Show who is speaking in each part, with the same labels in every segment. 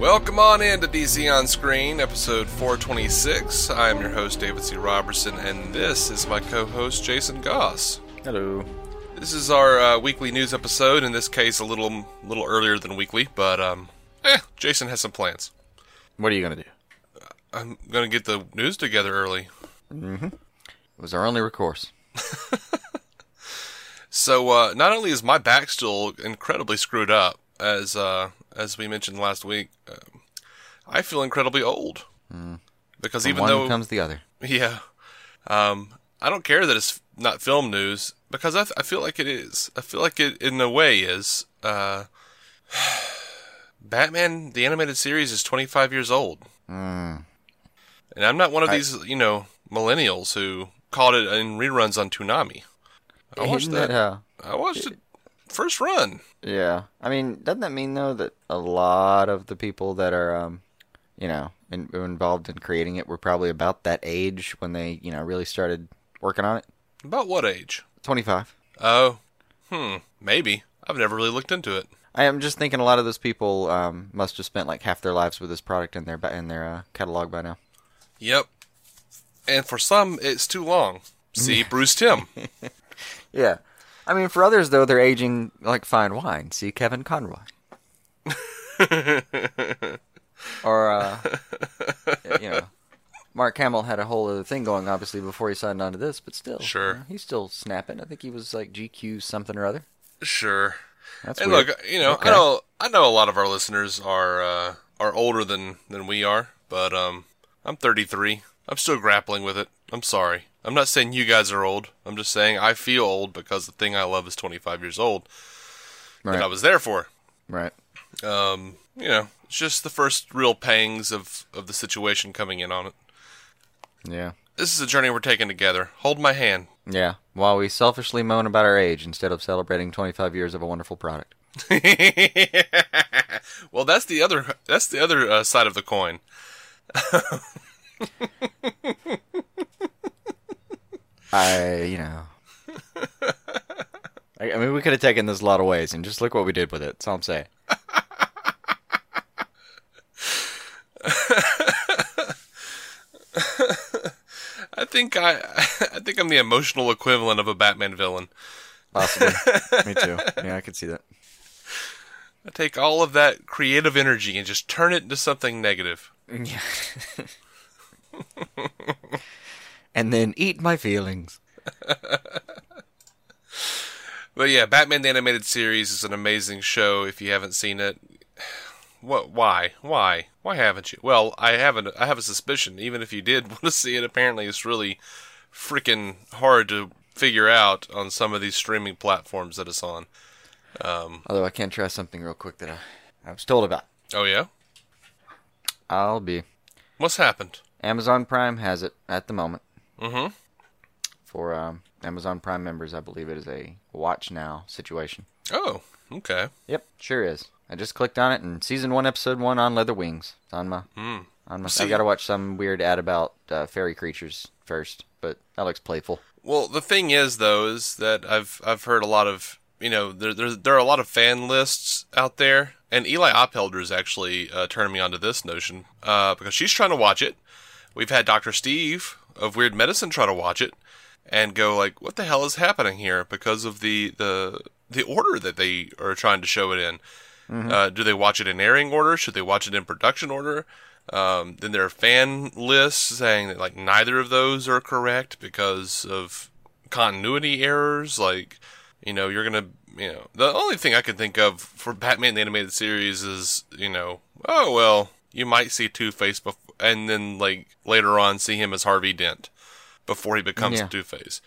Speaker 1: Welcome on in to DC on Screen, episode 426. I'm your host, David C. Roberson, and this is my co host, Jason Goss.
Speaker 2: Hello.
Speaker 1: This is our uh, weekly news episode, in this case, a little little earlier than weekly, but um, eh, Jason has some plans.
Speaker 2: What are you gonna do?
Speaker 1: I'm going to get the news together early. Mm hmm.
Speaker 2: It was our only recourse.
Speaker 1: So, uh, not only is my back still incredibly screwed up, as uh, as we mentioned last week, um, I feel incredibly old. Because
Speaker 2: From
Speaker 1: even
Speaker 2: one
Speaker 1: though
Speaker 2: comes the other.
Speaker 1: Yeah. Um, I don't care that it's not film news because I, I feel like it is. I feel like it, in a way, is. Uh, Batman the animated series is 25 years old,
Speaker 2: Mm.
Speaker 1: and I'm not one of
Speaker 2: I-
Speaker 1: these, you know, millennials who caught it in reruns on Toonami. I watched
Speaker 2: Isn't
Speaker 1: that.
Speaker 2: uh,
Speaker 1: I watched it first run.
Speaker 2: yeah. I mean, doesn't that mean though that a lot of the people that are, um, you know, in, involved in creating it were probably about that age when they, you know, really started working on it?
Speaker 1: About what age?
Speaker 2: Twenty-five.
Speaker 1: Oh, hmm, maybe. I've never really looked into it.
Speaker 2: I am just thinking a lot of those people um, must have spent like half their lives with this product in their in their uh, catalog by now.
Speaker 1: Yep. And for some, it's too long. See, Bruce Timm.
Speaker 2: Yeah. I mean, for others though, they're aging like fine wine. See Kevin Conroy. or uh, you know, Mark Hamill had a whole other thing going, obviously, before he signed on to this, but still,
Speaker 1: Sure.
Speaker 2: you know, he's still snapping. I think he was like GQ something or other.
Speaker 1: Sure.
Speaker 2: That's
Speaker 1: And
Speaker 2: weird.
Speaker 1: look, you know,
Speaker 2: Okay.
Speaker 1: I know I know a lot of our listeners are uh, are older than than we are, but um, I'm 33. I'm still grappling with it. I'm sorry. I'm not saying you guys are old. I'm just saying I feel old because the thing I love is 25 years old
Speaker 2: right,
Speaker 1: that I was there for.
Speaker 2: right.
Speaker 1: Um, you know, it's just the first real pangs of of the situation coming in on it.
Speaker 2: Yeah,
Speaker 1: This is a journey we're taking together. Hold my hand.
Speaker 2: yeah. While we selfishly moan about our age instead of celebrating 25 years of a wonderful product.
Speaker 1: well, that's the other that's the other uh, side of the coin.
Speaker 2: I, you know. I, I mean, we could have taken this a lot of ways, and just look what we did with it. That's all I'm saying.
Speaker 1: I think I I think I'm the emotional equivalent of a Batman villain.
Speaker 2: Possibly. Me too. Yeah, I could see that.
Speaker 1: I take all of that creative energy and just turn it into something negative.
Speaker 2: Yeah. And then eat my feelings.
Speaker 1: But yeah, Batman the Animated Series is an amazing show. If you haven't seen it, what? Why? Why? Why haven't you? Well, I haven't. I have a suspicion. Even if you did want to see it, apparently it's really freaking hard to figure out on some of these streaming platforms that it's on.
Speaker 2: Um, Although I can try something real quick that I, I was told about.
Speaker 1: Oh yeah,
Speaker 2: I'll be.
Speaker 1: what's happened?
Speaker 2: Amazon Prime has it at the moment.
Speaker 1: Mm-hmm.
Speaker 2: For um, Amazon Prime members, I believe it is a watch now situation.
Speaker 1: Oh, okay.
Speaker 2: Yep, sure is. I just clicked on it, and season one, episode one on Leather Wings. It's on my.
Speaker 1: Mm.
Speaker 2: On my.
Speaker 1: See-
Speaker 2: I got to watch some weird ad about uh, fairy creatures first, but that looks playful.
Speaker 1: Well, the thing is, though, is that I've I've heard a lot of you know there there, there are a lot of fan lists out there, and Eli Oppelder is actually uh, turning me onto this notion uh, because she's trying to watch it. We've had Doctor Steve of Weird Medicine try to watch it and go like, "What the hell is happening here?" Because of the the the order that they are trying to show it in. Uh, do they watch it in airing order? Should they watch it in production order? Um, then there are fan lists saying that like neither of those are correct because of continuity errors. Like, you know, you're gonna, you know, the only thing I can think of for Batman the animated series is, you know, oh well, you might see Two Face, bef- and then like later on see him as Harvey Dent before he becomes
Speaker 2: Yeah.
Speaker 1: Two Face.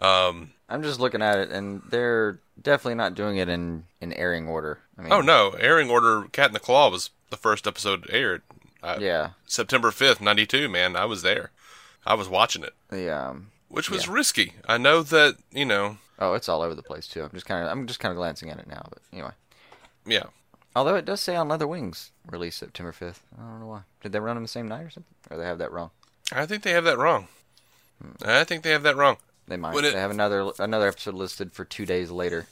Speaker 1: Um,
Speaker 2: I'm just looking at it, and they're definitely not doing it in in airing order. I mean,
Speaker 1: oh no, airing order Cat in the Claw was the first episode aired. I,
Speaker 2: Yeah,
Speaker 1: September 5th, 92, man. I was there. I was watching it,
Speaker 2: the um.
Speaker 1: which was risky. I know that, you know,
Speaker 2: Oh, it's all over the place too. I'm just kind of I'm just kind of glancing at it now, but anyway.
Speaker 1: yeah.
Speaker 2: Although it does say on Leather Wings, released September 5th. I don't know why. Did they run on the same night or something? Or they have that wrong?
Speaker 1: I think they have that wrong. I think they have that wrong.
Speaker 2: They might.
Speaker 1: Would it-
Speaker 2: They have another another episode listed for two days later.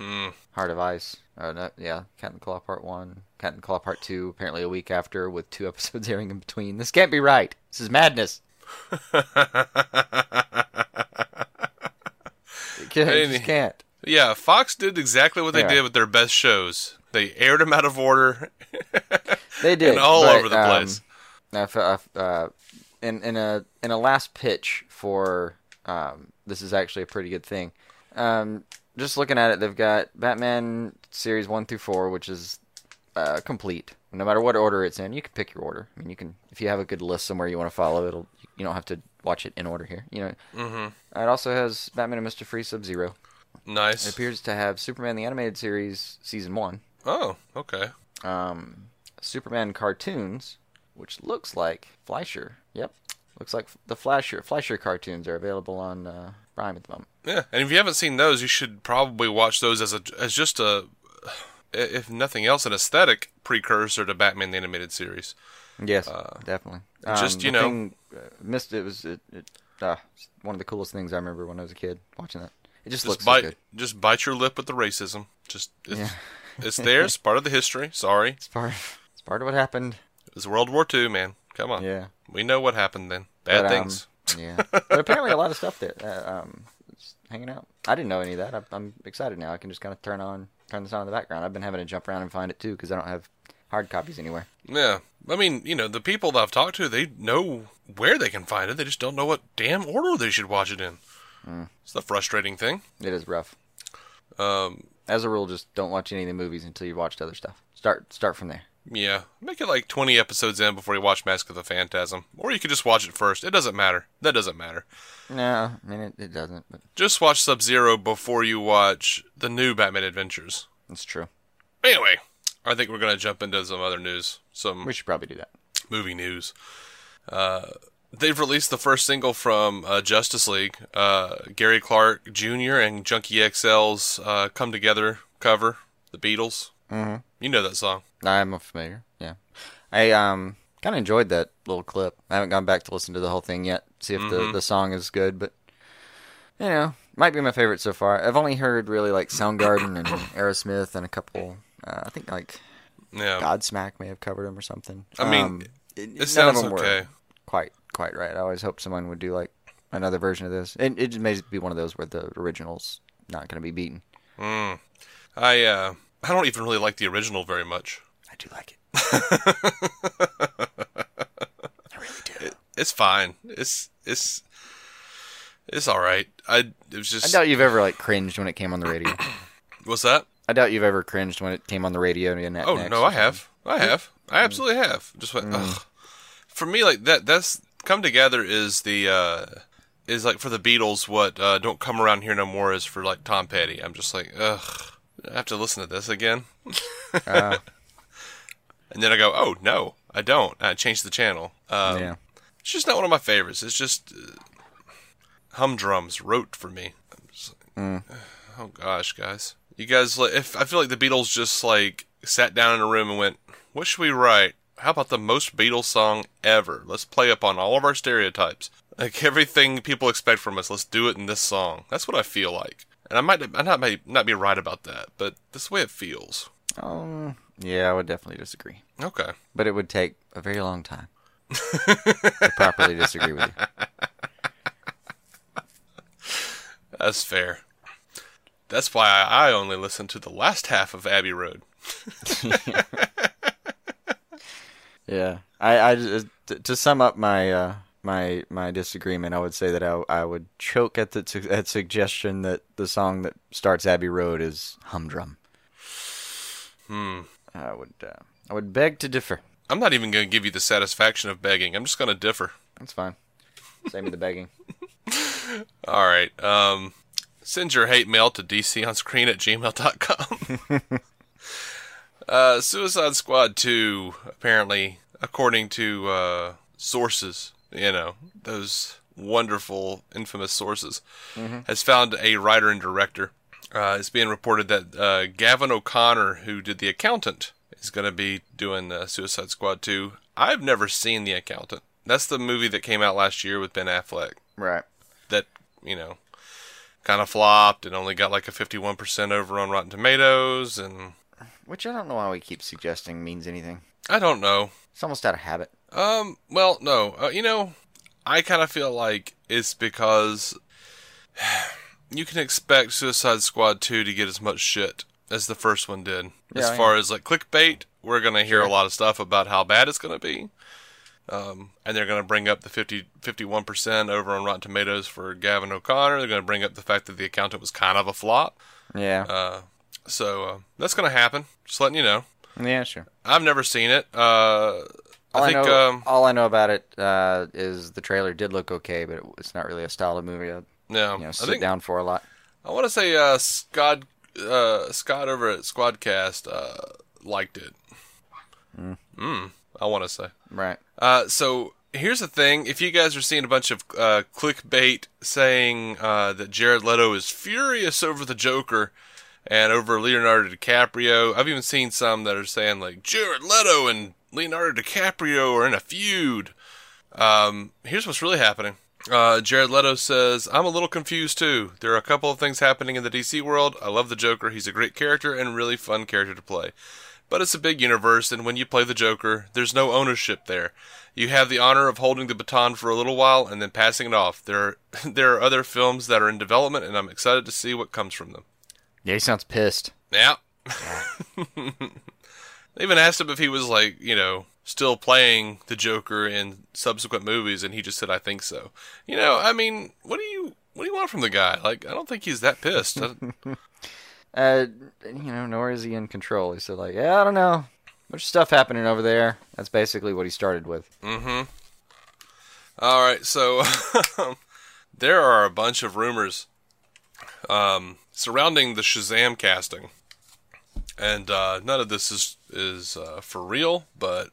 Speaker 1: Hmm.
Speaker 2: Heart of Ice. Uh, no, yeah, Captain Claw Part One, Captain Claw Part Two. Apparently a week after, with two episodes airing in between. This can't be right. This is madness. Can't, just can't.
Speaker 1: Yeah, Fox did exactly what they
Speaker 2: Yeah.
Speaker 1: did with their best shows. They aired them out of order.
Speaker 2: They did
Speaker 1: And all
Speaker 2: but,
Speaker 1: over the
Speaker 2: um,
Speaker 1: place.
Speaker 2: I f- I f- uh, in in a in a last pitch for um, this is actually a pretty good thing. Um, just looking at it, they've got Batman series one through four, which is uh, complete. No matter what order it's in, you can pick your order. I mean, you can if you have a good list somewhere you want to follow, it'll you don't have to watch it in order here. You know,
Speaker 1: Mm-hmm.
Speaker 2: it also has Batman and Mister Freeze Sub Zero.
Speaker 1: Nice.
Speaker 2: It appears to have Superman the animated series season one.
Speaker 1: Oh, okay.
Speaker 2: um, Superman cartoons, which looks like Fleischer. Yep, looks like the Fleischer Fleischer cartoons are available on uh, Prime at the moment.
Speaker 1: Yeah, and if you haven't seen those, you should probably watch those as a as just a, if nothing else, an aesthetic precursor to Batman the animated series.
Speaker 2: Yes, definitely.
Speaker 1: just,
Speaker 2: Um,
Speaker 1: you know-
Speaker 2: thing, uh, missed it was it, it uh, one of the coolest things I remember when I was a kid watching that. It just,
Speaker 1: Just
Speaker 2: looks
Speaker 1: bite,
Speaker 2: so good.
Speaker 1: just bite your lip with the racism. Just it's,
Speaker 2: Yeah.
Speaker 1: It's there. It's part of the history. Sorry,
Speaker 2: It's part it's part of what happened.
Speaker 1: it was World War II, man. Come on,
Speaker 2: Yeah.
Speaker 1: we know what happened then. Bad
Speaker 2: But, um,
Speaker 1: things.
Speaker 2: yeah, but apparently a lot of stuff there. Uh, um, hanging out. I didn't know any of that. I'm, I'm excited now. I can just kind of turn on, turn this on in the background. I've been having to jump around and find it too because I don't have hard copies anywhere.
Speaker 1: Yeah, I mean, you know, the people that I've talked to, they know where they can find it. They just don't know what damn order they should watch it in.
Speaker 2: Mm.
Speaker 1: It's the frustrating thing.
Speaker 2: It is rough.
Speaker 1: Um,
Speaker 2: As a rule, just don't watch any of the movies until you've watched other stuff. Start start from there.
Speaker 1: Yeah, make it like 20 episodes in before you watch Mask of the Phantasm. Or you could just watch it first. It doesn't matter. That doesn't matter.
Speaker 2: No, I mean it, it doesn't, but
Speaker 1: Just watch Sub Zero before you watch the new Batman Adventures.
Speaker 2: That's true.
Speaker 1: Anyway, I think we're going to jump into some other news, some
Speaker 2: We should probably do that.
Speaker 1: movie news. Uh, they've released the first single from uh, Justice League. Uh, Gary Clark Jr. and Junkie XL's uh, Come Together cover, The Beatles.
Speaker 2: Mm-hmm.
Speaker 1: You know that song.
Speaker 2: I'm familiar. Yeah, I um kind of enjoyed that little clip. I haven't gone back to listen to the whole thing yet. See if the the song is good, but you know, might be my favorite so far. I've only heard really like Soundgarden and Aerosmith and a couple. Uh, I think like
Speaker 1: Yeah.
Speaker 2: Godsmack may have covered them or something.
Speaker 1: I mean,
Speaker 2: Um, it, none of
Speaker 1: sounds
Speaker 2: them were. Quite quite right. I always hoped someone would do like another version of this. It, it may be one of those where the original's not going to be beaten.
Speaker 1: Mm. I uh, I don't even really like the original very much.
Speaker 2: I do like it. I really do.
Speaker 1: It's fine. It's it's it's all right. I it was just.
Speaker 2: I doubt you've ever like cringed when it came on the radio.
Speaker 1: what's that?
Speaker 2: I doubt you've ever cringed when it came on the radio. And
Speaker 1: Oh no, I have. I have. I absolutely have. Just went. Ugh. For me, like that. That's come together is the uh is like for the Beatles. What uh, don't come around here no more is for like Tom Petty. I'm just like ugh. I have to listen to this again,
Speaker 2: Uh,
Speaker 1: and then I go, oh no, I don't. I change the channel. Um,
Speaker 2: yeah.
Speaker 1: It's just not one of my favorites. It's just uh, humdrums wrote for me. I'm just like, Oh gosh, guys, you guys. like, If I feel like the Beatles just like sat down in a room and went, "What should we write? How about the most Beatles song ever? Let's play up on all of our stereotypes, like everything people expect from us. Let's do it in this song." That's what I feel like, and I might, I not may not be right about that, but this is the way it feels.
Speaker 2: Um. Yeah, I would definitely disagree.
Speaker 1: Okay.
Speaker 2: But it would take a very long time to properly disagree with you.
Speaker 1: That's fair. That's why I only listen to the last half of Abbey Road.
Speaker 2: Yeah. I, I just- to, sum up my uh, my my disagreement, I would say that I, I would choke at the at suggestion that the song that starts Abbey Road is Humdrum.
Speaker 1: Hmm.
Speaker 2: I would uh, I would beg to differ.
Speaker 1: I'm not even going to give you the satisfaction of begging. I'm just going to differ.
Speaker 2: That's fine. Same with the begging.
Speaker 1: All right. Um, send your hate mail to dconscreen at gmail.com. uh, Suicide Squad 2, apparently, according to uh, sources, you know, those wonderful, infamous sources, has found a writer and director. Uh, it's being reported that uh, Gavin O'Connor, who did The Accountant, is going to be doing uh, Suicide Squad 2. I've never seen The Accountant. That's the movie that came out last year with Ben Affleck
Speaker 2: Right.
Speaker 1: that you know kind of flopped and only got like a 51% over on Rotten Tomatoes. And
Speaker 2: Which I don't know why we keep suggesting means anything.
Speaker 1: I don't know.
Speaker 2: It's almost out of habit.
Speaker 1: Um, well, no. Uh, you know, I kind of feel like it's because you can expect Suicide Squad 2 to get as much shit as the first one did.
Speaker 2: Yeah,
Speaker 1: as far as like clickbait, we're going to hear
Speaker 2: Sure.
Speaker 1: a lot of stuff about how bad it's going to be. Um, and they're going to bring up the 50, 51% over on Rotten Tomatoes for Gavin O'Connor. They're going to bring up the fact that The Accountant was kind of a flop.
Speaker 2: Yeah.
Speaker 1: Uh, so uh, that's going to happen. Just letting you know.
Speaker 2: yeah, sure.
Speaker 1: I've never seen it. Uh,
Speaker 2: All
Speaker 1: I
Speaker 2: I,
Speaker 1: think
Speaker 2: know,
Speaker 1: um,
Speaker 2: all I know about it uh, is the trailer did look okay, but it, it's not really a style of movie I'd
Speaker 1: yeah,
Speaker 2: you know,
Speaker 1: I
Speaker 2: sit
Speaker 1: think
Speaker 2: down for a lot.
Speaker 1: I want to say uh, Scott uh, Scott over at Squadcast uh, liked it. Mm. I want to say.
Speaker 2: Right.
Speaker 1: Uh, so here's the thing: if you guys are seeing a bunch of uh, clickbait saying uh, that Jared Leto is furious over the Joker and over Leonardo DiCaprio, I've even seen some that are saying like Jared Leto and Leonardo DiCaprio are in a feud. Um, here's what's really happening. Uh, Jared Leto says, I'm a little confused too. There are a couple of things happening in the DC world. I love the Joker. He's a great character and really fun character to play. But it's a big universe, and when you play the Joker, there's no ownership there. You have the honor of holding the baton for a little while and then passing it off. There are, there are other films that are in development, and I'm excited to see what comes from them.
Speaker 2: Yeah, he sounds pissed.
Speaker 1: Yeah. they even asked him if he was like, you know, still playing the Joker in subsequent movies, and he just said, "I think so." You know, I mean, what do you what do you want from the guy? Like, I don't think he's that pissed.
Speaker 2: Uh, you know, nor is he in control. He said, like, yeah, I don't know. Much stuff happening over there. That's basically what he started with.
Speaker 1: Mm-hmm. All right, so there are a bunch of rumors um, surrounding the Shazam casting, and uh, none of this is is uh, for real, but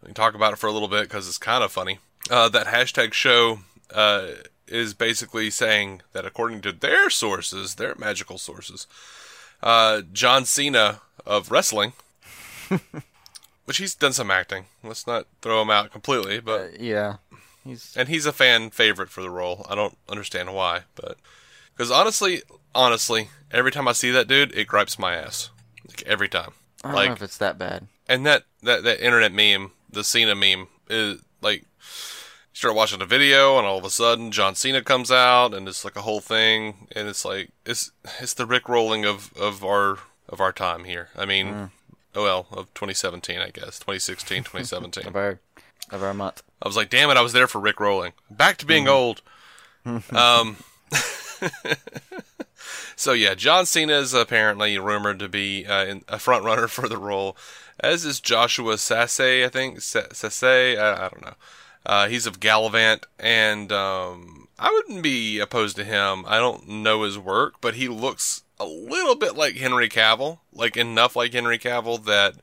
Speaker 1: we can talk about it for a little bit because it's kind of funny. Uh, that hashtag show uh, is basically saying that according to their sources, their magical sources, uh, John Cena of wrestling. Which he's done some acting. Let's not throw him out completely, but
Speaker 2: Uh, yeah, he's
Speaker 1: and he's a fan favorite for the role. I don't understand why, but because honestly, honestly, every time I see that dude, it gripes my ass. Like every time.
Speaker 2: I don't
Speaker 1: like
Speaker 2: know if it's that bad.
Speaker 1: and that, that that internet meme, the Cena meme, is like you start watching a video and all of a sudden John Cena comes out and it's like a whole thing and it's like it's it's the Rick rolling of of our of our time here. I mean, oh well, of 2017, I guess, 2016, 2017.
Speaker 2: Of our of our month.
Speaker 1: I was like, damn it, I was there for Rick rolling. Back to being old. um, so yeah, John Cena is apparently rumored to be uh, in, a front runner for the role, as is Joshua Sasse, I think. Sa- Sasse, I, I don't know. Uh, he's of Galavant, and um, I wouldn't be opposed to him. I don't know his work, but he looks a little bit like Henry Cavill, like enough like Henry Cavill that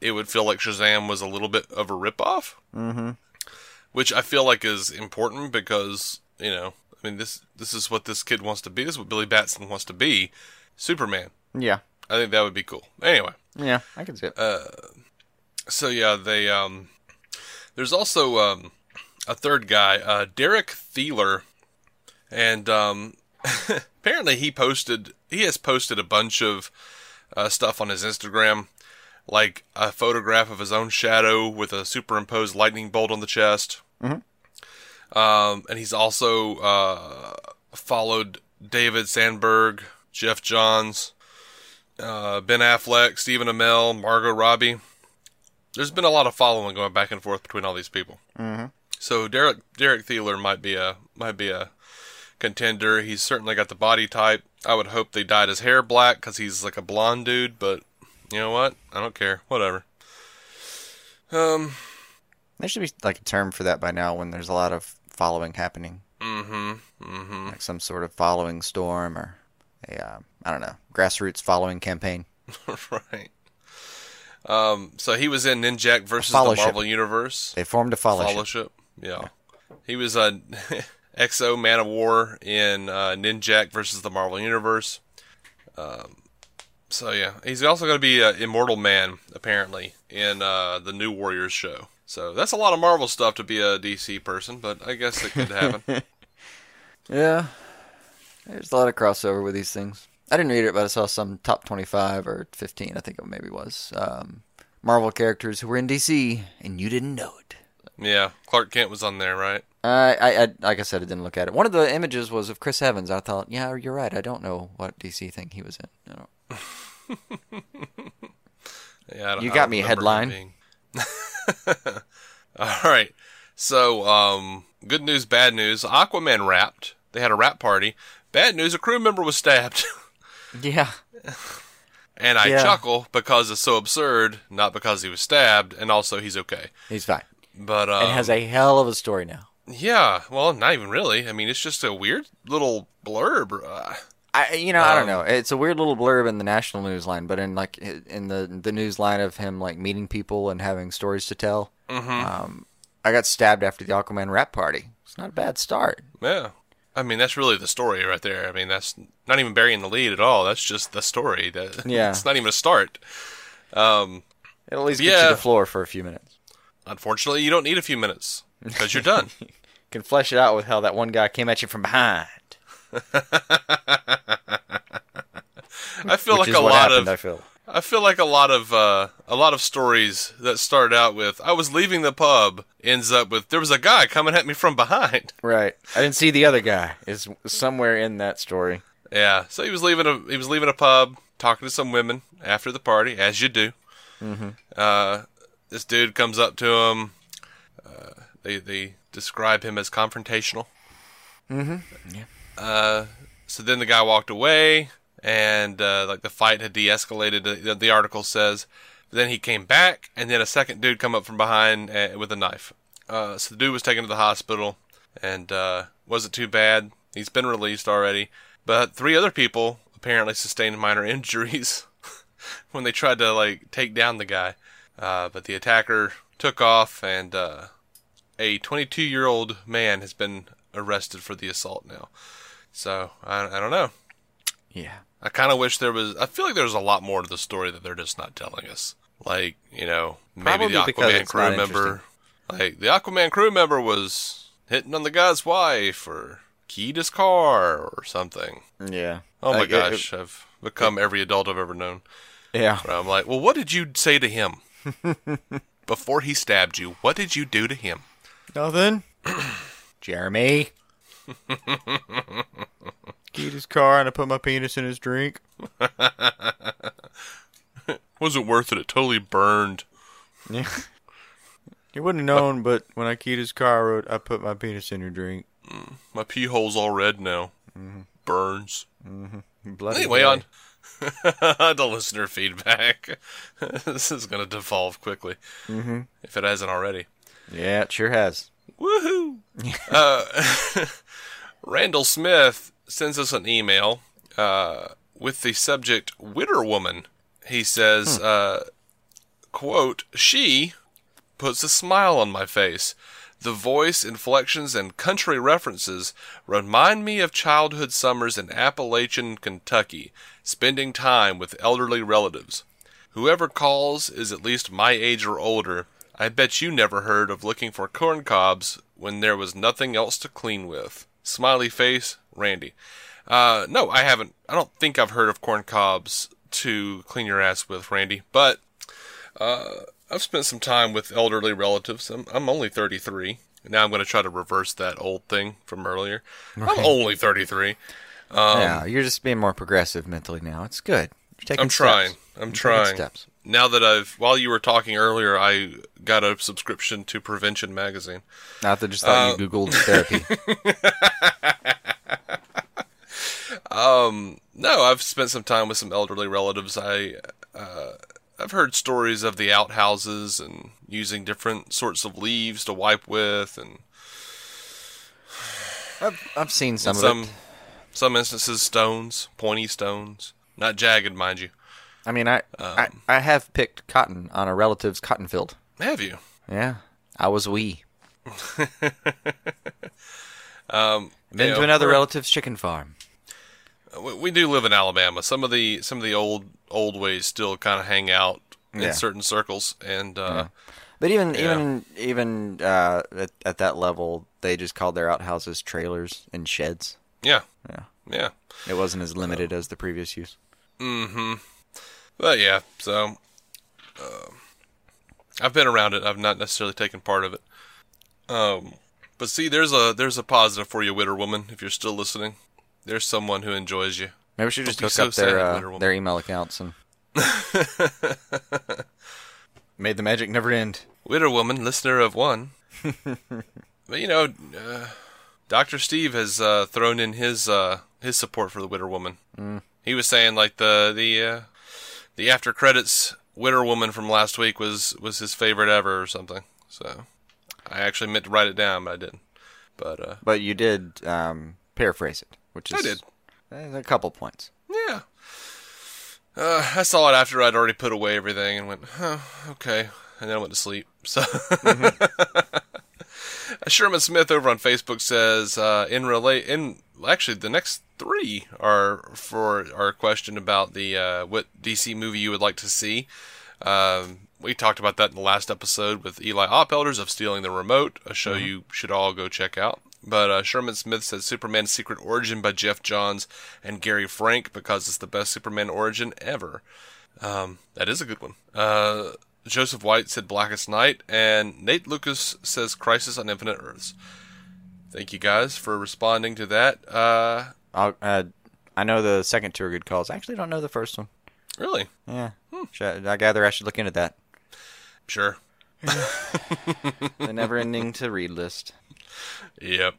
Speaker 1: it would feel like Shazam was a little bit of a ripoff
Speaker 2: Mm-hmm.
Speaker 1: which I feel like is important because you know, I mean this this is what this kid wants to be. This is what Billy Batson wants to be, Superman.
Speaker 2: Yeah,
Speaker 1: I think that would be cool. Anyway,
Speaker 2: yeah, I can see it.
Speaker 1: Uh, so yeah, they um, there's also um, a third guy, uh, Derek Theler, and um, apparently he posted he has posted a bunch of uh, stuff on his Instagram, like a photograph of his own shadow with a superimposed lightning bolt on the chest.
Speaker 2: Mhm.
Speaker 1: Um, and he's also uh, followed David Sandberg, Geoff Johns, uh, Ben Affleck, Stephen Amell, Margot Robbie. There's been a lot of following going back and forth between all these people.
Speaker 2: Mhm.
Speaker 1: So Derek Derek Theler might be a might be a contender. He's certainly got the body type. I would hope they dyed his hair black because he's like a blonde dude. But you know what? I don't care. Whatever. Um.
Speaker 2: There should be like a term for that by now when there's a lot of following happening,
Speaker 1: Mm-hmm. Mm-hmm.
Speaker 2: like some sort of following storm or a uh, I don't know grassroots following campaign.
Speaker 1: right. Um. So he was in Ninjak versus the. Marvel Universe.
Speaker 2: They formed a fellowship.
Speaker 1: Fellowship. Yeah. He was a X-O Manowar in uh, Ninjak versus the Marvel Universe. Um, so yeah, he's also going to be uh, Immortal Man apparently in uh, the New Warriors show. So that's a lot of Marvel stuff to be a DC person, but I guess it could happen.
Speaker 2: Yeah. There's a lot of crossover with these things. I didn't read it, but I saw some top 25 or 15, I think it maybe was. Um, Marvel characters who were in DC, and you didn't know it.
Speaker 1: Yeah, Clark Kent was on there, right?
Speaker 2: Uh, I, I, like I said, I didn't look at it. One of the images was of Chris Evans. I thought, yeah, you're right. I don't know what DC thing he was in. I don't-
Speaker 1: Yeah, I
Speaker 2: You got me, headline.
Speaker 1: All right. So, um, good news, bad news. Aquaman wrapped. They had a wrap party. Bad news: a crew member was stabbed.
Speaker 2: Yeah.
Speaker 1: and I
Speaker 2: Yeah.
Speaker 1: chuckle because it's so absurd, not because he was stabbed, and also he's okay.
Speaker 2: He's fine.
Speaker 1: But um,
Speaker 2: and has a hell of a story now.
Speaker 1: yeah, well, not even really. I mean, it's just a weird little blurb. Uh,
Speaker 2: I, you know, I don't
Speaker 1: Um,
Speaker 2: know. It's a weird little blurb in the national news line, but in like in the the news line of him like meeting people and having stories to tell.
Speaker 1: mhm.
Speaker 2: Um, I got stabbed after the Aquaman wrap party. It's not a bad start.
Speaker 1: Yeah. I mean, that's really the story right there. I mean, that's not even burying the lead at all. That's just the story. That
Speaker 2: Yeah.
Speaker 1: it's not even a start. Um,
Speaker 2: It'll at least get
Speaker 1: Yeah.
Speaker 2: you the floor for a few minutes.
Speaker 1: unfortunately, you don't need a few minutes because you're done.
Speaker 2: You can flesh it out with how that one guy came at you from behind.
Speaker 1: I feel
Speaker 2: which
Speaker 1: like a lot
Speaker 2: happened,
Speaker 1: of
Speaker 2: I feel.
Speaker 1: I feel like a lot of uh, a lot of stories that start out with I was leaving the pub ends up with there was a guy coming at me from behind.
Speaker 2: Right. I didn't see the other guy. Is somewhere in that story.
Speaker 1: Yeah, so he was leaving a he was leaving a pub, talking to some women after the party, as you do.
Speaker 2: Mm-hmm.
Speaker 1: Uh, this dude comes up to him. Uh, they they describe him as confrontational.
Speaker 2: Mm-hmm. Yeah.
Speaker 1: Uh, so then the guy walked away, and uh, like the fight had de-escalated. The, the article says. Then he came back, and then a second dude come up from behind uh, with a knife. Uh, so the dude was taken to the hospital, and uh, wasn't too bad. He's been released already, but three other people apparently sustained minor injuries when they tried to like take down the guy. But the attacker took off, and a 22-year-old man has been arrested for the assault now. So I, I don't know.
Speaker 2: Yeah.
Speaker 1: I kind of wish there was. I feel like there's a lot more to the story that they're just not telling us. Like you know, maybe
Speaker 2: Probably
Speaker 1: the Aquaman crew member, like the Aquaman crew member was hitting on the guy's wife or keyed his car or something.
Speaker 2: Yeah.
Speaker 1: Oh my
Speaker 2: Like, it-
Speaker 1: gosh, I've become every adult I've ever known.
Speaker 2: yeah.
Speaker 1: Where I'm like, well, what did you say to him before he stabbed you? What did you do to him?
Speaker 2: Nothing. Jeremy. Keyed his car and I put my penis in his drink.
Speaker 1: Wasn't worth it. It totally burned.
Speaker 2: Yeah. You wouldn't have known, but when I keyed his car, I wrote, I put my penis in your drink.
Speaker 1: My pee hole's all red now.
Speaker 2: Mm-hmm.
Speaker 1: Burns.
Speaker 2: Bloody
Speaker 1: Anyway,
Speaker 2: hell.
Speaker 1: on the listener feedback. this is going to devolve quickly
Speaker 2: Mm-hmm.
Speaker 1: if it hasn't already.
Speaker 2: Yeah, it sure has.
Speaker 1: Woohoo! Uh, Randall Smith sends us an email uh, with the subject "Witter Woman." He says, uh, "quote She puts a smile on my face." The voice, inflections, and country references remind me of childhood summers in Appalachian Kentucky, spending time with elderly relatives. Whoever calls is at least my age or older. I bet you never heard of looking for corn cobs when there was nothing else to clean with. Smiley face, Randy. Uh, no, I haven't. I don't think I've heard of corn cobs to clean your ass with, Randy. But uh, I've spent some time with elderly relatives. I'm, I'm only 33. Now I'm going to try to reverse that old thing from earlier. I'm only 33.
Speaker 2: yeah, you're just being more progressive mentally now. It's good. You're taking
Speaker 1: I'm trying. I'm
Speaker 2: taking
Speaker 1: trying.
Speaker 2: Steps.
Speaker 1: Now that I've, while you were talking earlier, I got a subscription to Prevention Magazine.
Speaker 2: Not that just thought
Speaker 1: Uh,
Speaker 2: you Googled therapy.
Speaker 1: Um, no, I've spent some time with some elderly relatives. I, uh, I've heard stories of the outhouses and using different sorts of leaves to wipe with, and
Speaker 2: I've, I've seen some of
Speaker 1: some, some instances stones, pointy stones, not jagged, mind you.
Speaker 2: I mean, I, I
Speaker 1: um,
Speaker 2: I have picked cotton on a relative's cotton field.
Speaker 1: Have you?
Speaker 2: Yeah, I was wee.
Speaker 1: Um,
Speaker 2: Been to
Speaker 1: know,
Speaker 2: another relative's chicken farm.
Speaker 1: We, we do live in Alabama. Some of the some of the old old ways still kind of hang out
Speaker 2: Yeah.
Speaker 1: in certain circles, and uh,
Speaker 2: But even
Speaker 1: Yeah.
Speaker 2: even even uh, at, at that level, they just called their outhouses trailers and sheds.
Speaker 1: yeah,
Speaker 2: Yeah.
Speaker 1: Yeah.
Speaker 2: It wasn't as limited as the previous use.
Speaker 1: Mm-hmm. But yeah, so uh, I've been around it. I've not necessarily taken part of it. Um, but see, there's a there's a positive for you, Witter Woman. If you're still listening, there's someone who enjoys you.
Speaker 2: Maybe we should just hook
Speaker 1: so
Speaker 2: up their uh, their email accounts and made the magic never end.
Speaker 1: Witter Woman, listener of one. but you know, uh, Doctor Steve has uh, thrown in his uh, his support for the Witter Woman.
Speaker 2: Mm.
Speaker 1: He was saying like the the uh, the after credits Witter Woman from last week was was his favorite ever or something. So I actually meant to write it down, but I didn't. But uh,
Speaker 2: But you did um, paraphrase it, which is
Speaker 1: I did.
Speaker 2: uh, a couple points.
Speaker 1: Yeah. Uh, I saw it after I'd already put away everything and went, oh, okay. And then I went to sleep. So, Sherman Smith over on Facebook says, uh, in relate, in actually the next three are for our question about the uh, what DC movie you would like to see. Um, we talked about that in the last episode with Eli Oppelders of Stealing the Remote, a show you should all go check out. But uh, Sherman Smith says Superman's Secret Origin by Geoff Johns and Gary Frank because it's the best Superman origin ever. Um, that is a good one. Uh, Joseph White said Blackest Night, and Nate Lucas says Crisis on Infinite Earths. Thank you guys for responding to that. Uh,
Speaker 2: I'll, uh, I know the second two are good calls. I actually don't know the first one.
Speaker 1: really?
Speaker 2: Yeah, Should- I gather I should look into that.
Speaker 1: Sure.
Speaker 2: The never-ending to read list.
Speaker 1: Yep.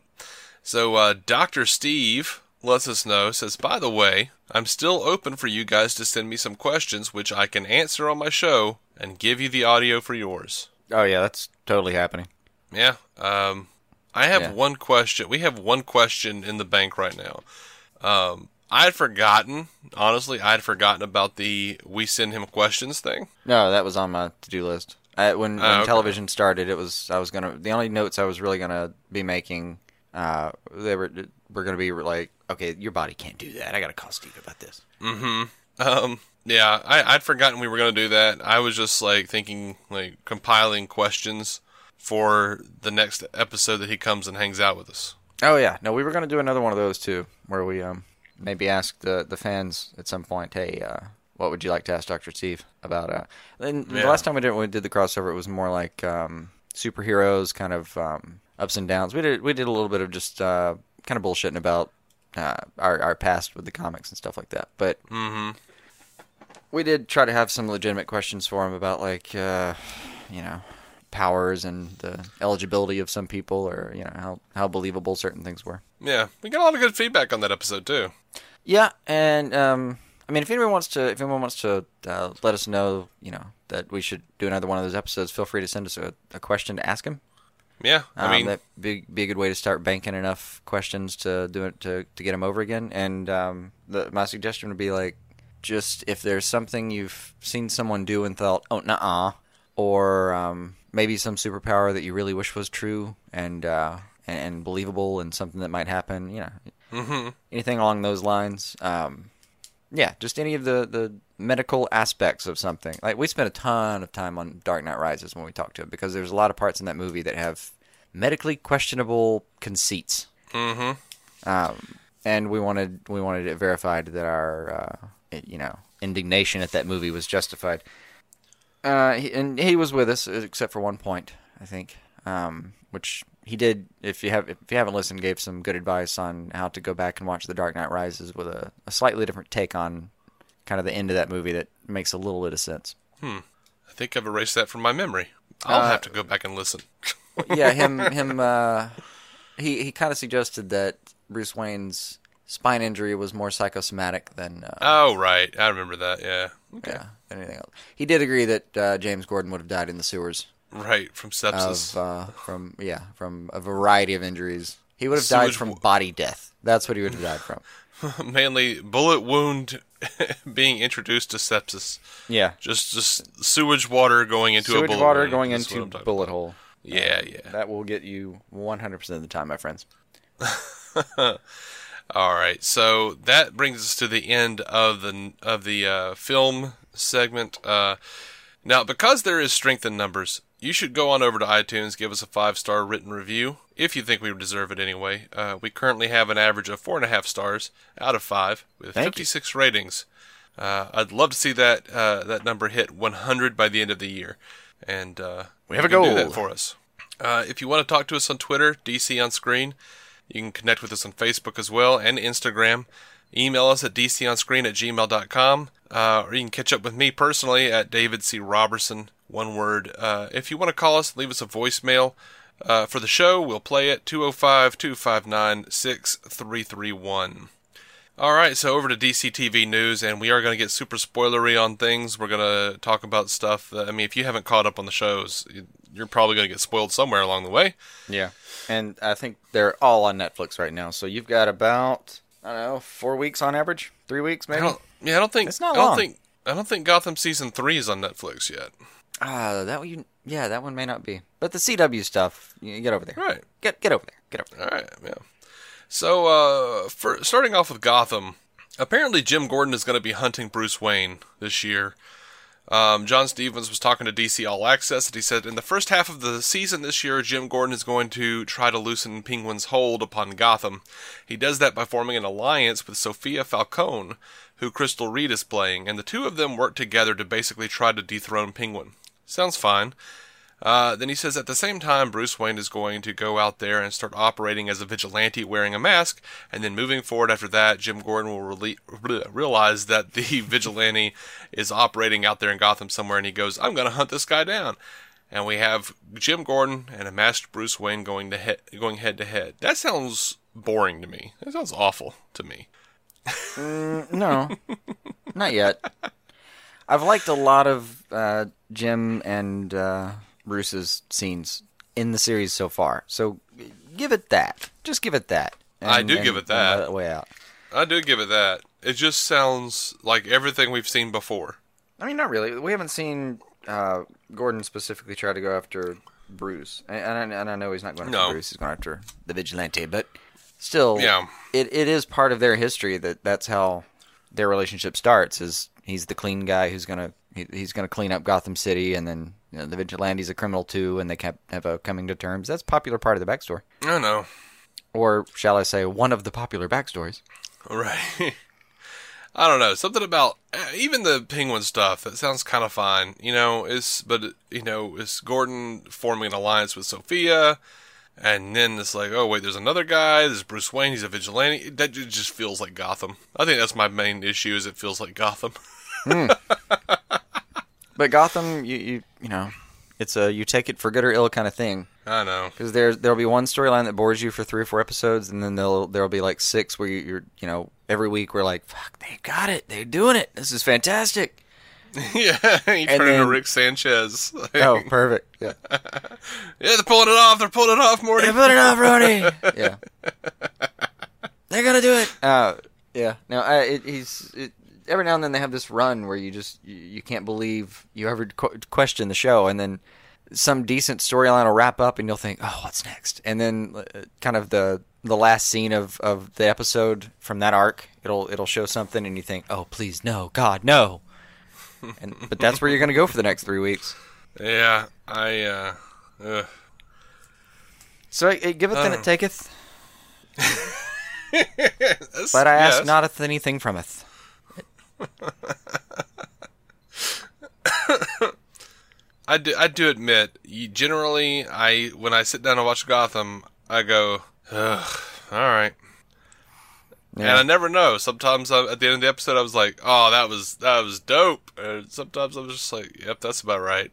Speaker 1: So uh, Dr. Steve lets us know, says, by the way, I'm still open for you guys to send me some questions which I can answer on my show and give you the audio for yours.
Speaker 2: Oh yeah, that's totally happening.
Speaker 1: Yeah. Um, I have
Speaker 2: Yeah.
Speaker 1: one question. We have one question in the bank right now. Um, I had forgotten, honestly, I had forgotten about the we send him questions thing.
Speaker 2: No, that was on my to-do list. I, when when
Speaker 1: Oh, okay.
Speaker 2: television started, it was I was gonna the only notes I was really gonna be making. Uh, they were were gonna be like, okay, your body can't do that. I gotta call Steve about this. Hmm.
Speaker 1: Um, yeah, I, I'd forgotten we were going to do that. I was just like thinking, like compiling questions for the next episode that he comes and hangs out with us.
Speaker 2: Oh yeah, no, we were gonna do another one of those too, where we um maybe ask the the fans at some point, hey, uh, what would you like to ask Doctor Steve about? Uh, and
Speaker 1: Yeah.
Speaker 2: the last time we did we did the crossover, it was more like um superheroes, kind of um ups and downs. We did we did a little bit of just uh kind of bullshitting about uh, our our past with the comics and stuff like that, but
Speaker 1: Mm-hmm.
Speaker 2: we did try to have some legitimate questions for him about like uh, you know powers and the eligibility of some people or you know how how believable certain things were
Speaker 1: Yeah, we got a lot of good feedback on that episode too.
Speaker 2: yeah and um i mean if anyone wants to if anyone wants to uh, let us know you know that we should do another one of those episodes feel free to send us a, a question to ask him
Speaker 1: Yeah, I
Speaker 2: um,
Speaker 1: mean,
Speaker 2: that be, be a good way to start banking enough questions to do it to, to get him over again. And um, the, my suggestion would be like, just if there's something you've seen someone do and thought, oh, nah, or um, maybe some superpower that you really wish was true and, uh, and and believable and something that might happen, you know,
Speaker 1: hmm
Speaker 2: anything along those lines. Um, yeah, just any of the, the medical aspects of something. Like we spent a ton of time on Dark Knight Rises when we talked to him because there's a lot of parts in that movie that have medically questionable conceits.
Speaker 1: hmm
Speaker 2: Um, and we wanted we wanted it verified that our uh, it- you know indignation at that movie was justified. Uh, he, and he was with us except for one point, I think, um, which he did. If you have if you haven't listened, gave some good advice on how to go back and watch The Dark Knight Rises with a, a slightly different take on kind of the end of that movie that makes a little bit of sense. Hmm.
Speaker 1: I think I've erased that from my memory. I'll
Speaker 2: Uh,
Speaker 1: have to go back and listen.
Speaker 2: yeah, him him uh he he kind of suggested that Bruce Wayne's spine injury was more psychosomatic than uh,
Speaker 1: oh, right, I remember that. Yeah, okay,
Speaker 2: yeah, than anything else. He did agree that uh, James Gordon would have died in the sewers
Speaker 1: right from sepsis.
Speaker 2: of uh, from yeah, from a variety of injuries. He would have died
Speaker 1: Sewage
Speaker 2: from body death. That's what he would have died from.
Speaker 1: Mainly bullet wound being introduced to sepsis.
Speaker 2: Yeah.
Speaker 1: Just just sewage water going into a
Speaker 2: Sewage
Speaker 1: bullet
Speaker 2: water
Speaker 1: wound
Speaker 2: going
Speaker 1: what
Speaker 2: into bullet hole.
Speaker 1: Yeah, yeah.
Speaker 2: That will get you 100% of the time, my friends.
Speaker 1: All right, so that brings us to the end of the of the uh, film segment. Uh, Now, because there is strength in numbers, you should go on over to iTunes, give us a five star written review if you think we deserve it anyway. Uh, we currently have an average of four and a half stars out of five with 56 ratings. Uh, I'd love to see that uh, that number hit 100 by the end of the year, and uh,
Speaker 2: We have a goal.
Speaker 1: that for us. Uh, if you want to talk to us on Twitter, DC on Screen, you can connect with us on Facebook as well and Instagram. Email us at dconscreen at gmail.com, uh, or you can catch up with me personally at David C. Roberson, one word. Uh, if you want to call us, leave us a voicemail uh, for the show. We'll play it 205 259 6331. All right, so over to DCTV news, and we are going to get super spoilery on things. We're going to talk about stuff. That, I mean, if you haven't caught up on the shows, you're probably going to get spoiled somewhere along the way.
Speaker 2: Yeah, and I think they're all on Netflix right now. So you've got about I don't know four weeks on average, three weeks
Speaker 1: I
Speaker 2: maybe.
Speaker 1: don't. Yeah, I don't think.
Speaker 2: It's not
Speaker 1: I don't
Speaker 2: long.
Speaker 1: think. I don't think Gotham season three is on Netflix yet.
Speaker 2: Ah, that one. Yeah, that one may not be. But the CW stuff, you get over there.
Speaker 1: Right.
Speaker 2: Get get over there. Get over there.
Speaker 1: All right. Yeah. So, uh, for starting off with Gotham, apparently Jim Gordon is going to be hunting Bruce Wayne this year. Um, John Stephens was talking to DC All Access, and he said in the first half of the season this year, Jim Gordon is going to try to loosen Penguin's hold upon Gotham. He does that by forming an alliance with Sophia Falcone, who Crystal Reed is playing, and the two of them work together to basically try to dethrone Penguin. Sounds fine. Uh, then he says at the same time, Bruce Wayne is going to go out there and start operating as a vigilante wearing a mask, and then moving forward after that, Jim Gordon will rele- realize that the vigilante is operating out there in Gotham somewhere, and he goes, I'm going to hunt this guy down. And we have Jim Gordon and a masked Bruce Wayne going to he- going head to head. That sounds boring to me. That sounds awful to me.
Speaker 2: No, not yet. I've liked a lot of uh, Jim and uh, Bruce's scenes in the series so far. So give it that. Just give it that.
Speaker 1: I do give it
Speaker 2: and
Speaker 1: that.
Speaker 2: way out.
Speaker 1: I do give it that. It just sounds like everything we've seen before.
Speaker 2: I mean, not really. We haven't seen uh, Gordon specifically try to go after Bruce, and, and, I, and I know he's not going after
Speaker 1: No.
Speaker 2: Bruce. He's going after the vigilante, but still,
Speaker 1: Yeah.
Speaker 2: it, it is part of their history that that's how their relationship starts. Is he's the clean guy who's gonna he, he's gonna clean up Gotham City, and then you know, the vigilante's a criminal too, and they kept have a coming to terms. That's a popular part of the backstory,
Speaker 1: I don't know.
Speaker 2: or shall I say, one of the popular backstories.
Speaker 1: Right. I don't know. Something about uh, even the penguin stuff that sounds kind of fine. You know, is but you know, is Gordon forming an alliance with Sophia, and then it's like, oh wait, there's another guy. There's Bruce Wayne. He's a vigilante. That just feels like Gotham. I think that's my main issue. Is it feels like Gotham.
Speaker 2: But Gotham, you you you know, it's a you take it for good or ill kind of thing.
Speaker 1: I know.
Speaker 2: Because there there'll be one storyline that bores you for three or four episodes, and then there'll there'll be like six where you, you're you know every week we're like, fuck, they got it, they're doing it, this is fantastic.
Speaker 1: yeah, you turn into Rick Sanchez.
Speaker 2: Oh, perfect. Yeah,
Speaker 1: yeah, they're pulling it off. They're pulling it off, Morty.
Speaker 2: They're pulling it off, Ronnie. yeah, they're gonna do it. Uh, yeah. No, I, it, he's it, every now and then they have this run where you just you, you can't believe you ever qu- question the show, and then some decent storyline will wrap up, and you'll think, oh, what's next? And then uh, kind of the the last scene of, of the episode from that arc, it'll it'll show something, and you think, oh, please, no, God, no. And but that's where you're gonna go for the next three weeks.
Speaker 1: Yeah, I. uh ugh.
Speaker 2: So uh, giveth and
Speaker 1: Uh.
Speaker 2: it taketh, but I ask
Speaker 1: yes.
Speaker 2: noteth anything frometh.
Speaker 1: I do, I do admit, you, generally, I when I sit down and watch Gotham, I go, Ugh, all right, and I never know. Sometimes I, at the end of the episode, I was like, oh, that was that was dope, and sometimes I was just like, yep, that's about right.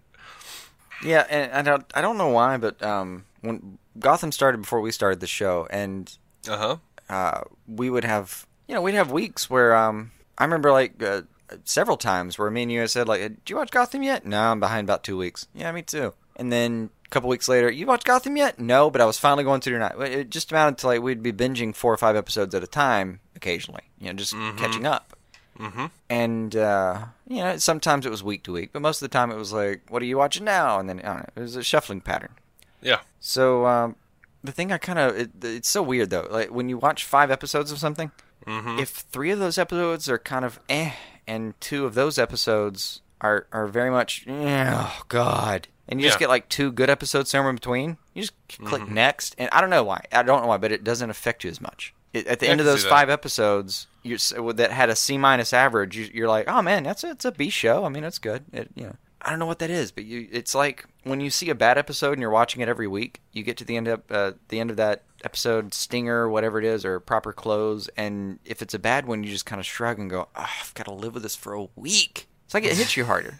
Speaker 2: Yeah, and I don't I don't know why, but um, when Gotham started before we started the show, and
Speaker 1: Uh huh.
Speaker 2: uh, we would have you know we'd have weeks where um, I remember like uh, several times where me and you had said like, "Do you watch Gotham yet?" No, I'm behind about two weeks. Yeah, me too. And then a couple weeks later, you watched Gotham yet? No, but I was finally going to tonight. It just amounted to like we'd be binging four or five episodes at a time occasionally, you know, just catching up.
Speaker 1: Mhm.
Speaker 2: And uh, you know, sometimes it was week to week, but most of the time it was like, "What are you watching now?" And then I don't know, it was a shuffling pattern.
Speaker 1: Yeah.
Speaker 2: So um, the thing I kind of it, it's so weird though. Like when you watch five episodes of something,
Speaker 1: Mhm.
Speaker 2: if three of those episodes are kind of eh, and two of those episodes are are very much oh god, and you just get like two good episodes somewhere in between. You just click
Speaker 1: Mm-hmm.
Speaker 2: next, and I don't know why. I don't know why, but it doesn't affect you as much. It, at the
Speaker 1: I
Speaker 2: end of those five episodes, you that had a C minus average, you, you're like, oh man, that's a, it's a B show. I mean, that's good. It, you know, I don't know what that is, but you, it's like when you see a bad episode and you're watching it every week. You get to the end of uh, the end of that episode, stinger, whatever it is, or proper close, and if it's a bad one, you just kind of shrug and go, oh, I've got to live with this for a week. It's like it hits you harder.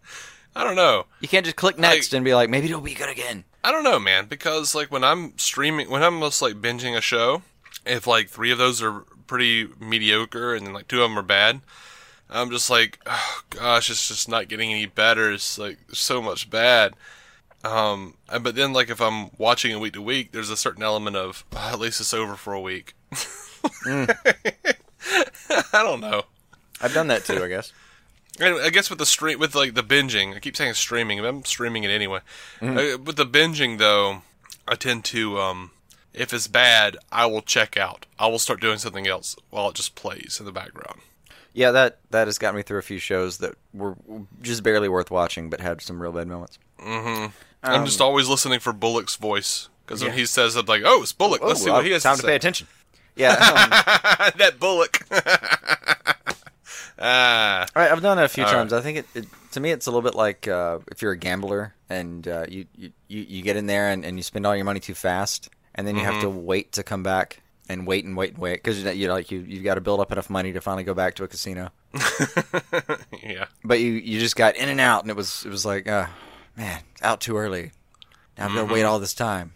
Speaker 1: I don't know.
Speaker 2: You can't just click next and be like, maybe it'll be good again.
Speaker 1: I don't know, man, because like when I'm streaming, when I'm just like binging a show, if like three of those are pretty mediocre and then like two of them are bad, I'm just like, oh gosh, it's just not getting any better. It's like so much bad. Um, and- but then like if I'm watching it week to week, there's a certain element of "Ah, at least it's over for a week. I don't know.
Speaker 2: I've done that too, I guess.
Speaker 1: And I guess with the stream, with like the binging, I keep saying streaming. but I'm streaming it anyway. Uh, with the binging, though, I tend to, um, if it's bad, I will check out. I will start doing something else while it just plays in the background.
Speaker 2: Yeah, that that has got me through a few shows that were just barely worth watching, but had some real bad moments.
Speaker 1: I'm just always listening for Bullock's voice because when he says, "I'm like, oh, it's Bullock. Let's see what he has
Speaker 2: time
Speaker 1: to
Speaker 2: to
Speaker 1: say."
Speaker 2: pay attention. Yeah, um,
Speaker 1: that Bullock. ah,
Speaker 2: all right, I've done it a few
Speaker 1: All
Speaker 2: times. I think it, it to me it's a little bit like uh, if you're a gambler and uh, you, you you get in there and, and you spend all your money too fast, and then you have to wait to come back and wait and wait and wait because you know like you you've got to build up enough money to finally go back to a casino.
Speaker 1: yeah.
Speaker 2: But you you just got in and out, and it was it was like, uh, man, out too early. Now I'm gonna wait all this time.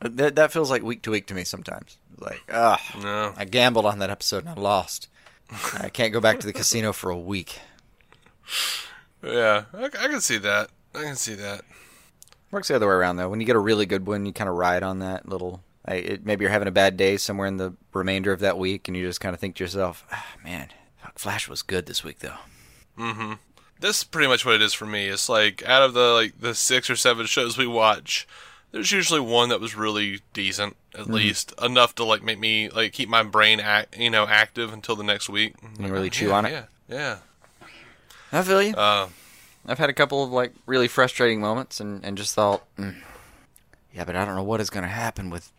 Speaker 2: That that feels like week to week to me sometimes. Like, ah,
Speaker 1: No.
Speaker 2: I gambled on that episode and I lost. I can't go back to the casino for a week.
Speaker 1: Yeah, I, I can see that. I can see that.
Speaker 2: Works the other way around though. When you get a really good one, you kind of ride on that little. It, maybe you're having a bad day somewhere in the remainder of that week, and you just kind of think to yourself, ah, "Man, Flash was good this week though."
Speaker 1: this is pretty much what it is for me. It's like out of the like the six or seven shows we watch, there's usually one that was really decent, at least enough to like make me like keep my brain act, you know, active until the next week.
Speaker 2: You really chew
Speaker 1: yeah,
Speaker 2: on it.
Speaker 1: Yeah, yeah.
Speaker 2: I feel you.
Speaker 1: Uh,
Speaker 2: I've had a couple of like really frustrating moments, and, and just thought, mm, yeah, but I don't know what is going to happen with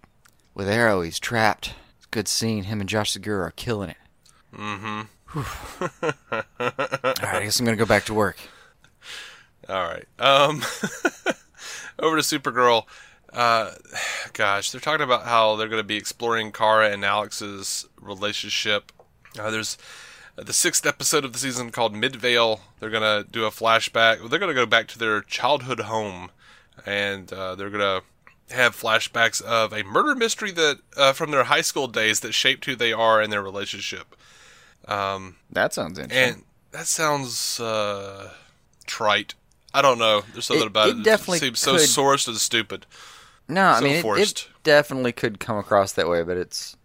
Speaker 2: with Arrow. He's trapped. It's a good scene. Him and Josh Segarra are killing it. Mm-hmm. All right, I guess I'm going to go back to work.
Speaker 1: all right. Um, over to Supergirl. Uh, gosh, they're talking about how they're going to be exploring Kara and Alex's relationship. Uh, there's uh, the sixth episode of the season called Midvale. They're going to do a flashback. They're going to go back to their childhood home, and uh, they're going to have flashbacks of a murder mystery that uh, from their high school days that shaped who they are in their relationship.
Speaker 2: That sounds interesting.
Speaker 1: And that sounds uh, trite. I don't know. There's something
Speaker 2: It-
Speaker 1: about
Speaker 2: it
Speaker 1: it.
Speaker 2: definitely
Speaker 1: that seems so
Speaker 2: could-
Speaker 1: sourced and stupid.
Speaker 2: no, I mean, it, it
Speaker 1: forced.
Speaker 2: definitely could come across that way, but it's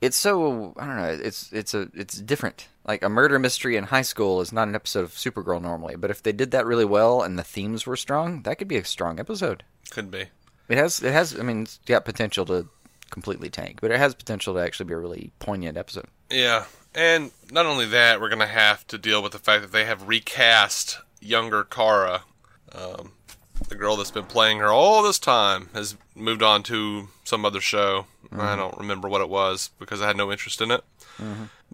Speaker 2: it's so I don't know. It's it's a it's different. Like a murder mystery in high school is not an episode of Supergirl normally, but if they did that really well and the themes were strong, that could be a strong episode.
Speaker 1: Could be.
Speaker 2: It has, it has. I mean, it's got potential to completely tank, but it has potential to actually be a really poignant episode.
Speaker 1: Yeah. And not only that, we're going to have to deal with the fact that they have recast younger Kara. Um, the girl that's been playing her all this time has moved on to some other show. I don't remember what it was because I had no interest in it.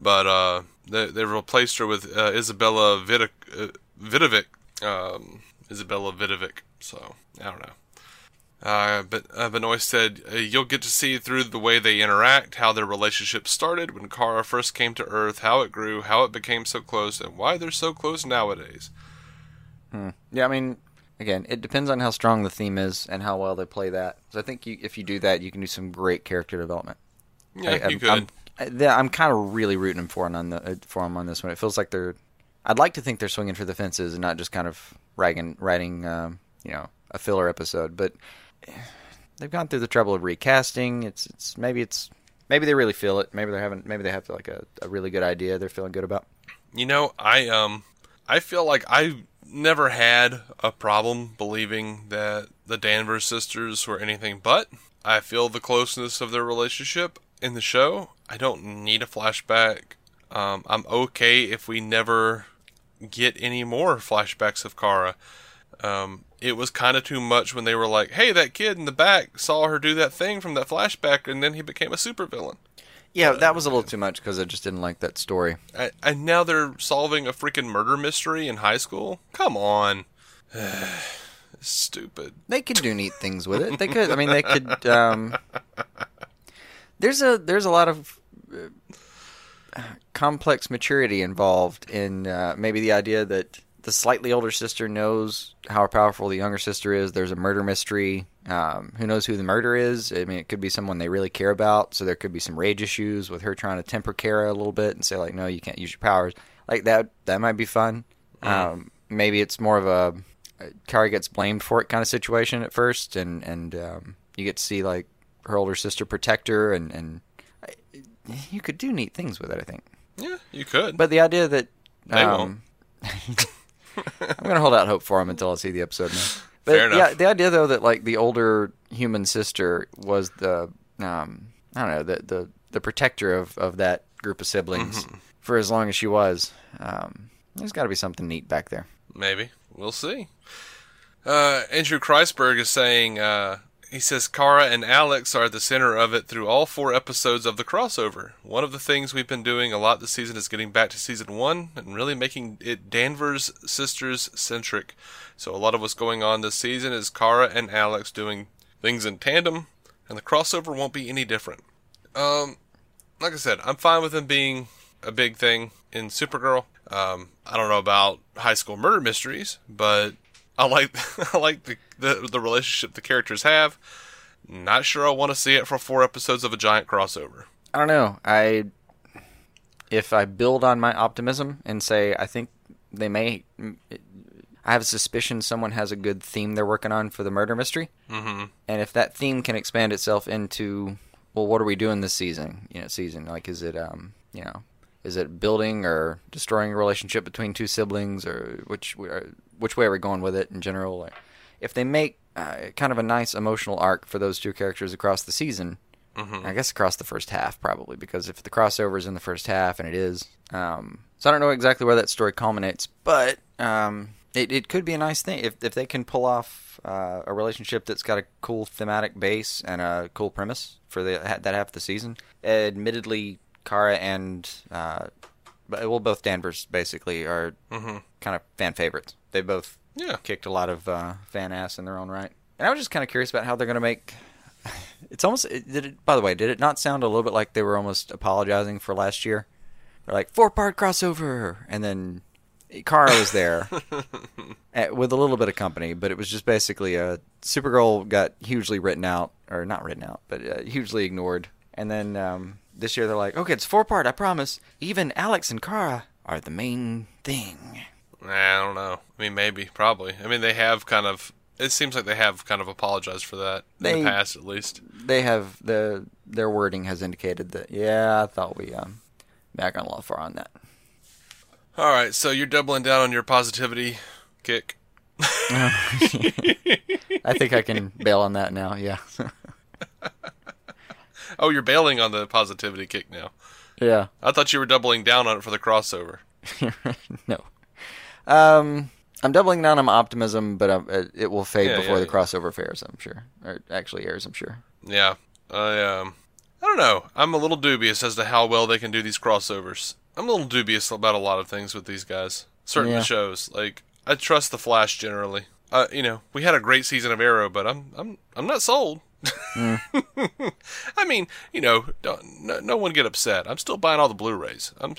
Speaker 1: But uh, they, they replaced her with uh, Izabela uh, Vidovic. Um, Izabela Vidovic. So, I don't know. Uh, but uh, Benoist said, uh, You'll get to see through the way they interact, how their relationship started when Kara first came to Earth, how it grew, how it became so close, and why they're so close nowadays.
Speaker 2: Yeah, I mean, again, it depends on how strong the theme is and how well they play that. So I think you, if you do that, you can do some great character development.
Speaker 1: Yeah,
Speaker 2: I,
Speaker 1: you could.
Speaker 2: I'm, I'm kind of really rooting for them on the uh, for on this one. It feels like they're. I'd like to think they're swinging for the fences and not just kind of writing, writing, um, you know, a filler episode. But they've gone through the trouble of recasting. It's, it's maybe it's maybe they really feel it. Maybe they're having maybe they have like a, a really good idea they're feeling good about.
Speaker 1: You know, I um, I feel like I never had a problem believing that the Danvers sisters were anything but. I feel the closeness of their relationship in the show. I don't need a flashback. Um, I'm okay if we never get any more flashbacks of Kara. Um, it was kind of too much when they were like, "Hey, that kid in the back saw her do that thing from that flashback, and then he became a supervillain."
Speaker 2: Yeah, that was a little too much because I just didn't like that story.
Speaker 1: I, and now they're solving a freaking murder mystery in high school. Come on, stupid.
Speaker 2: They could do neat things with it. They could. I mean, they could. Um, there's a there's a lot of uh, complex maturity involved in uh, maybe the idea that the slightly older sister knows how powerful the younger sister is. There's a murder mystery. Um, who knows who the murder is? I mean, it could be someone they really care about. So there could be some rage issues with her trying to temper Kara a little bit and say like, no, you can't use your powers. Like that. That might be fun. Um, maybe it's more of a Kara gets blamed for it kind of situation at first, and and um, you get to see like her older sister protect her, and and you could do neat things with it. I think.
Speaker 1: Yeah, you could.
Speaker 2: But the idea that
Speaker 1: They
Speaker 2: um, I'm gonna hold out hope for him until I see the episode. Now. But
Speaker 1: Fair enough.
Speaker 2: yeah, the idea though that like the older human sister was the um, I don't know the the the protector of of that group of siblings
Speaker 1: Mm-hmm.
Speaker 2: for as long as she was. Um, there's got to be something neat back there.
Speaker 1: Maybe. We'll see. Uh, Andrew Kreisberg is saying, uh, he says Kara and Alex are the center of it through all four episodes of the crossover. One of the things we've been doing a lot this season is getting back to season one and really making it Danvers sisters centric. So a lot of what's going on this season is Kara and Alex doing things in tandem, and the crossover won't be any different. Um, like I said, I'm fine with them being a big thing in Supergirl. Um, I don't know about high school murder mysteries, but I like I like the, the the relationship the characters have. Not sure I want to see it for four episodes of a giant crossover.
Speaker 2: I don't know. I if I build on my optimism and say I think they may, I have a suspicion someone has a good theme they're working on for the murder mystery,
Speaker 1: Mm-hmm.
Speaker 2: and if that theme can expand itself into, well, what are we doing this season? You know, season like is it um you know is it building or destroying a relationship between two siblings or which which way are we going with it in general? If they make uh, kind of a nice emotional arc for those two characters across the season,
Speaker 1: Mm-hmm.
Speaker 2: I guess across the first half probably because if the crossover is in the first half and it is, um, so I don't know exactly where that story culminates, but um, it it could be a nice thing if if they can pull off uh, a relationship that's got a cool thematic base and a cool premise for the that half of the season. Admittedly, Kara and uh, well, both Danvers basically are
Speaker 1: Mm-hmm.
Speaker 2: kind of fan favorites. They both
Speaker 1: Yeah.
Speaker 2: kicked a lot of uh, fan ass in their own right. And I was just kind of curious about how they're going to make. It's almost it- did it. By the way, did it not sound a little bit like they were almost apologizing for last year? They're like four part crossover, and then Kara was there eh, with a little bit of company, but it was just basically a Supergirl got hugely written out, or not written out, but uh, hugely ignored. And then um, this year they're like, okay, it's four part. I promise. Even Alex and Kara are the main thing.
Speaker 1: Nah, I don't know. I mean, maybe, probably. I mean, they have kind of. It seems like they have kind of apologized for that in
Speaker 2: They-
Speaker 1: the past, at least.
Speaker 2: they have the their wording has indicated that yeah, I thought we um back on a lot far on that.
Speaker 1: All right, so you're doubling down on your positivity kick.
Speaker 2: I think I can bail on that now. Yeah,
Speaker 1: Oh, you're bailing on the positivity kick now.
Speaker 2: yeah.
Speaker 1: I thought you were doubling down on it for the crossover.
Speaker 2: no, um, I'm doubling down on optimism, but um, it, it will fade
Speaker 1: Yeah,
Speaker 2: before
Speaker 1: yeah,
Speaker 2: the
Speaker 1: yeah.
Speaker 2: crossover fares. I'm sure, or actually airs. I'm sure.
Speaker 1: Yeah, I um, I don't know. I'm a little dubious as to how well they can do these crossovers. I'm a little dubious about a lot of things with these guys. Certain shows, like I trust the Flash generally. Uh, you know, we had a great season of Arrow, but I'm I'm I'm not sold.
Speaker 2: Hmm.
Speaker 1: I mean, you know, don't, no, no one get upset. I'm still buying all the Blu-rays. I'm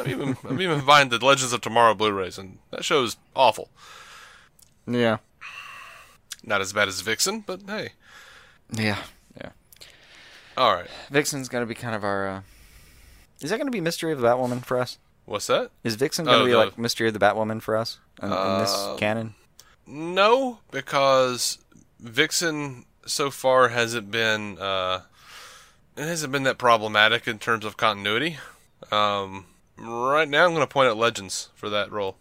Speaker 1: I'm even I'm even buying the Legends of Tomorrow Blu-rays, and that show's awful.
Speaker 2: Yeah,
Speaker 1: Not as bad as Vixen, but hey,
Speaker 2: yeah, yeah.
Speaker 1: all right.
Speaker 2: Vixen's gonna be kind of our. Uh, is that gonna be Mystery of the Batwoman for us?
Speaker 1: What's that?
Speaker 2: Is Vixen gonna
Speaker 1: Oh,
Speaker 2: be
Speaker 1: the-
Speaker 2: like Mystery of the Batwoman for us in, in this
Speaker 1: Uh,
Speaker 2: canon?
Speaker 1: No, because Vixen so far hasn't been uh, it hasn't been that problematic in terms of continuity. Um, right now, I'm going to point at Legends for that role.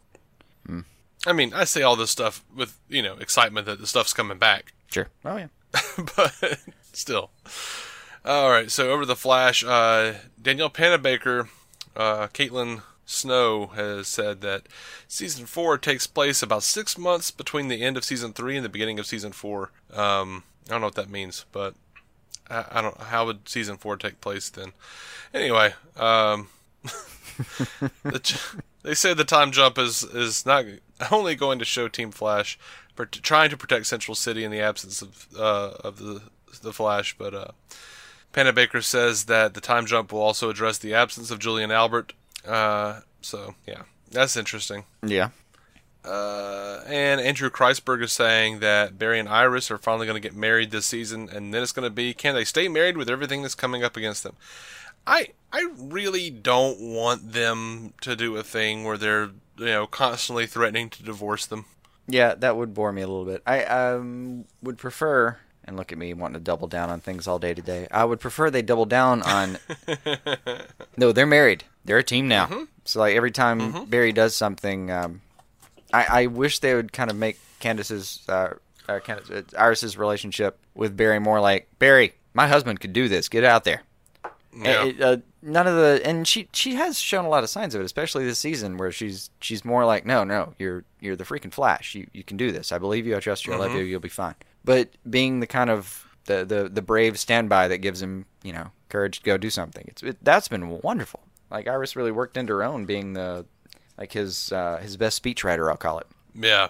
Speaker 1: I mean, I say all this stuff with you know excitement that the stuff's coming back,
Speaker 2: Sure. Oh yeah.
Speaker 1: but still. All right, so over the Flash, uh, Danielle Panabaker, uh, Caitlin Snow has said that season four takes place about six months between the end of season three and the beginning of season four. Um, I don't know what that means, but I, I don't. How would season four take place then? Anyway, um, the, they say the time jump is is not only going to show Team Flash for trying to protect Central City in the absence of uh, of the the Flash, but uh, Panabaker says that the time jump will also address the absence of Julian Albert. Uh, so yeah, that's interesting.
Speaker 2: Yeah.
Speaker 1: Uh, and Andrew Kreisberg is saying that Barry and Iris are finally going to get married this season, and then it's going to be can they stay married with everything that's coming up against them? I I really don't want them to do a thing where they're you know constantly threatening to divorce them.
Speaker 2: Yeah, that would bore me a little bit. I um, would prefer, and look at me wanting to double down on things all day today. I would prefer they double down on. no, they're married. They're a team now.
Speaker 1: Mm-hmm.
Speaker 2: So like every time Barry does something, um, I, I wish they would kind of make Candice's, uh, uh, Candice, uh, Iris's relationship with Barry more like Barry. My husband could do this. Get out there.
Speaker 1: Yeah.
Speaker 2: It, uh, none of the and she she has shown a lot of signs of it, especially this season where she's she's more like, no, no, you're you're the freaking Flash. You you can do this. I believe you. I trust you. I love you. You'll be fine. But being the kind of the the the brave standby that gives him you know courage to go do something. It's it, that's been wonderful. Like Iris really worked into her own, being the like his uh, his best speechwriter. I'll call it.
Speaker 1: yeah.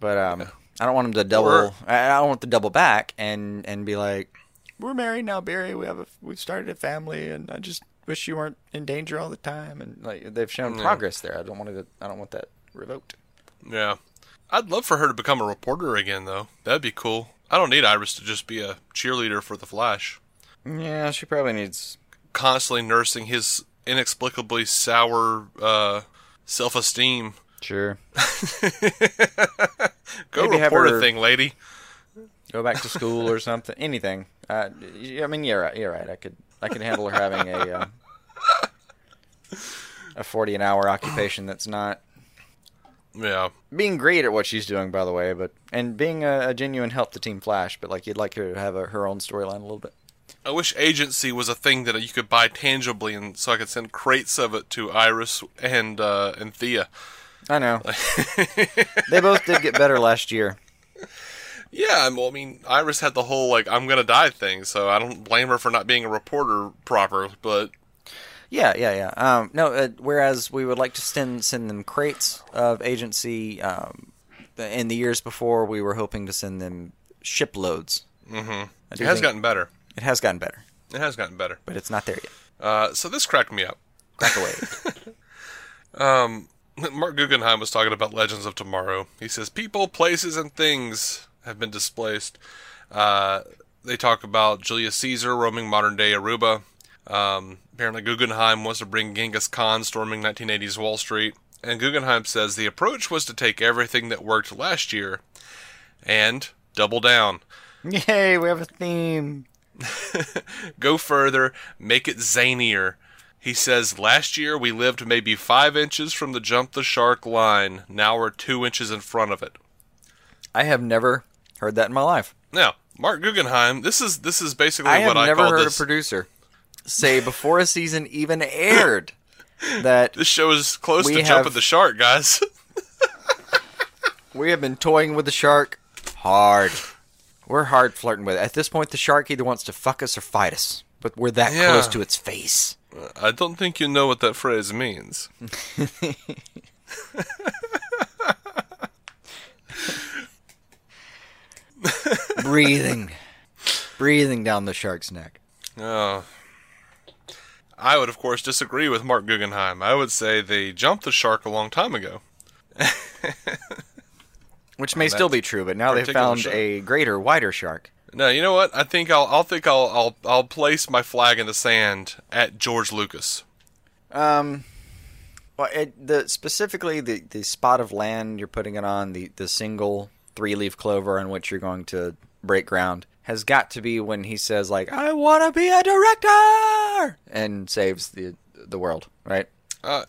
Speaker 2: But um, I don't want him to double.
Speaker 1: Or-
Speaker 2: I I don't want to double back and and be like, "We're married now, Barry. We have a we've started a family, and I just wish you weren't in danger all the time." And like they've shown
Speaker 1: Yeah.
Speaker 2: progress there. I don't want to. I don't want that revoked.
Speaker 1: Yeah. I'd love for her to become a reporter again, though. That'd be cool. I don't need Iris to just be a cheerleader for the Flash,
Speaker 2: Yeah, she probably needs.
Speaker 1: constantly nursing his inexplicably sour uh, self-esteem.
Speaker 2: Sure.
Speaker 1: Go
Speaker 2: Maybe have
Speaker 1: report
Speaker 2: her-
Speaker 1: a thing, lady.
Speaker 2: Go back to school or something. Anything. Uh, I mean, you're right. You're right. I could. I could handle her having a. Uh, a forty an hour occupation that's not
Speaker 1: Yeah.
Speaker 2: being great at what she's doing, by the way, but and being a, a genuine help to Team Flash. But like, you'd like her to have a, her own storyline a little bit.
Speaker 1: I wish agency was a thing that you could buy tangibly, and so I could send crates of it to Iris and uh, and Thea.
Speaker 2: I know they both did get better last year.
Speaker 1: Yeah, well, I mean, Iris had the whole like "I'm gonna die" thing, so I don't blame her for not being a reporter proper. But
Speaker 2: Yeah, yeah, yeah. Um, no, uh, whereas we would like to send send them crates of agency. Um, in the years before, we were hoping to send them shiploads.
Speaker 1: mhm. It has gotten better.
Speaker 2: It has gotten better,
Speaker 1: It has gotten better.
Speaker 2: but it's not there yet.
Speaker 1: Uh, so this cracked me up.
Speaker 2: Back away.
Speaker 1: Um, Marc Guggenheim was talking about Legends of Tomorrow. He says people, places, and things have been displaced. Uh, they talk about Julius Caesar roaming modern day Aruba. Um, apparently, Guggenheim wants to bring Genghis Khan storming 1980s Wall Street. And Guggenheim says the approach was to take everything that worked last year and double down.
Speaker 2: Yay, we have a theme.
Speaker 1: Go further, make it zanier. He says, Last year we lived maybe five inches from the jump the shark line. Now we're two inches in front of it.
Speaker 2: I have never heard that in my life.
Speaker 1: Now, Marc Guggenheim, this is this is basically
Speaker 2: what I
Speaker 1: what I
Speaker 2: have
Speaker 1: never
Speaker 2: heard
Speaker 1: this.
Speaker 2: a producer say before a season even aired that
Speaker 1: this show is close to
Speaker 2: have-
Speaker 1: jumping the shark, guys.
Speaker 2: we have been toying with the shark hard. We're hard flirting with it. At this point, the shark either wants to fuck us or fight us, but we're that
Speaker 1: Yeah.
Speaker 2: close to its face.
Speaker 1: I don't think you know what that phrase means.
Speaker 2: breathing, breathing down the shark's neck.
Speaker 1: Oh. I would, of course, disagree with Marc Guggenheim. I would say they jumped the shark a long time ago.
Speaker 2: Which may still be true, but now they've found
Speaker 1: shark.
Speaker 2: a greater, wider shark.
Speaker 1: No, you know what? I think I'll, I'll think I'll, I'll, I'll place my flag in the sand at George Lucas.
Speaker 2: Um, well, it, the specifically the the spot of land you're putting it on, the the single three leaf clover on which you're going to break ground, has got to be when he says like, "I want to be a director," and saves the the world, right?
Speaker 1: Uh,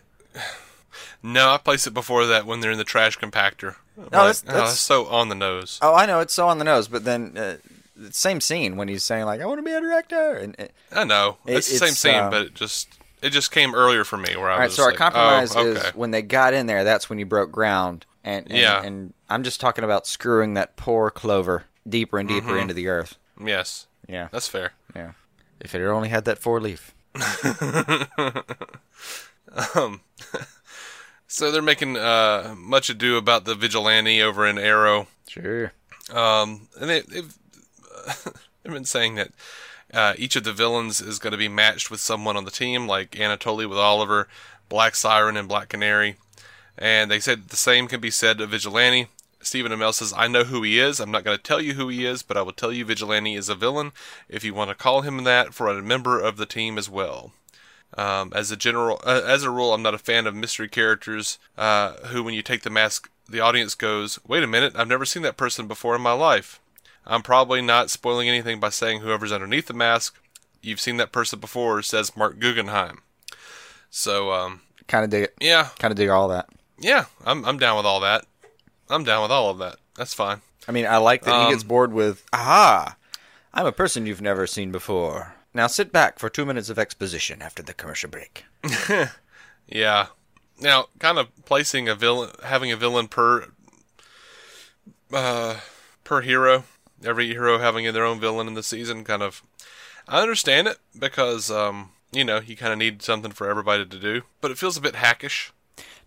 Speaker 1: no, I place it before that when they're in the trash compactor.
Speaker 2: No, that's-
Speaker 1: oh,
Speaker 2: that's-
Speaker 1: that's so on the nose.
Speaker 2: Oh, I know it's so on the nose, but then uh, same scene when he's saying like, "I want to be a director," and uh,
Speaker 1: I know
Speaker 2: It-
Speaker 1: it's the same
Speaker 2: it's,
Speaker 1: scene,
Speaker 2: uh,
Speaker 1: but it just it just came earlier for me where I
Speaker 2: All right,
Speaker 1: was
Speaker 2: so our
Speaker 1: like,
Speaker 2: compromise
Speaker 1: oh,
Speaker 2: is when they got in there. That's when you broke ground, and, and
Speaker 1: Yeah.
Speaker 2: and I'm just talking about screwing that poor Clover deeper and
Speaker 1: Mm-hmm.
Speaker 2: deeper into the earth.
Speaker 1: yes,
Speaker 2: Yeah,
Speaker 1: that's fair.
Speaker 2: yeah. If it only had that four leaf.
Speaker 1: um, So they're making uh, much ado about the vigilante over in Arrow.
Speaker 2: Sure.
Speaker 1: Um, and they, they've they've been saying that uh, each of the villains is going to be matched with someone on the team, like Anatoly with Oliver, Black Siren, and Black Canary. And they said the same can be said of Vigilante. Stephen Amell says, I know who he is. I'm not going to tell you who he is, but I will tell you Vigilante is a villain if you want to call him that for a member of the team as well. Um, as a general, uh, as a rule, I'm not a fan of mystery characters uh, who, when you take the mask, the audience goes, "Wait a minute, I've never seen that person before in my life." I'm probably not spoiling anything by saying whoever's underneath the mask, you've seen that person before, says Marc Guggenheim. So, um,
Speaker 2: Kind of dig it.
Speaker 1: yeah,
Speaker 2: Kind of dig all that.
Speaker 1: Yeah, I'm I'm down with all that. I'm down with all of that. That's fine.
Speaker 2: I mean, I like that
Speaker 1: Um,
Speaker 2: he gets bored with, aha, I'm a person you've never seen before. Now sit back for two minutes of exposition after the commercial break.
Speaker 1: Yeah. Now, kind of placing a villain, having a villain per, uh, per hero, every hero having their own villain in the season, kind of, I understand it because, um, you know, you kind of need something for everybody to do, but it feels a bit hackish.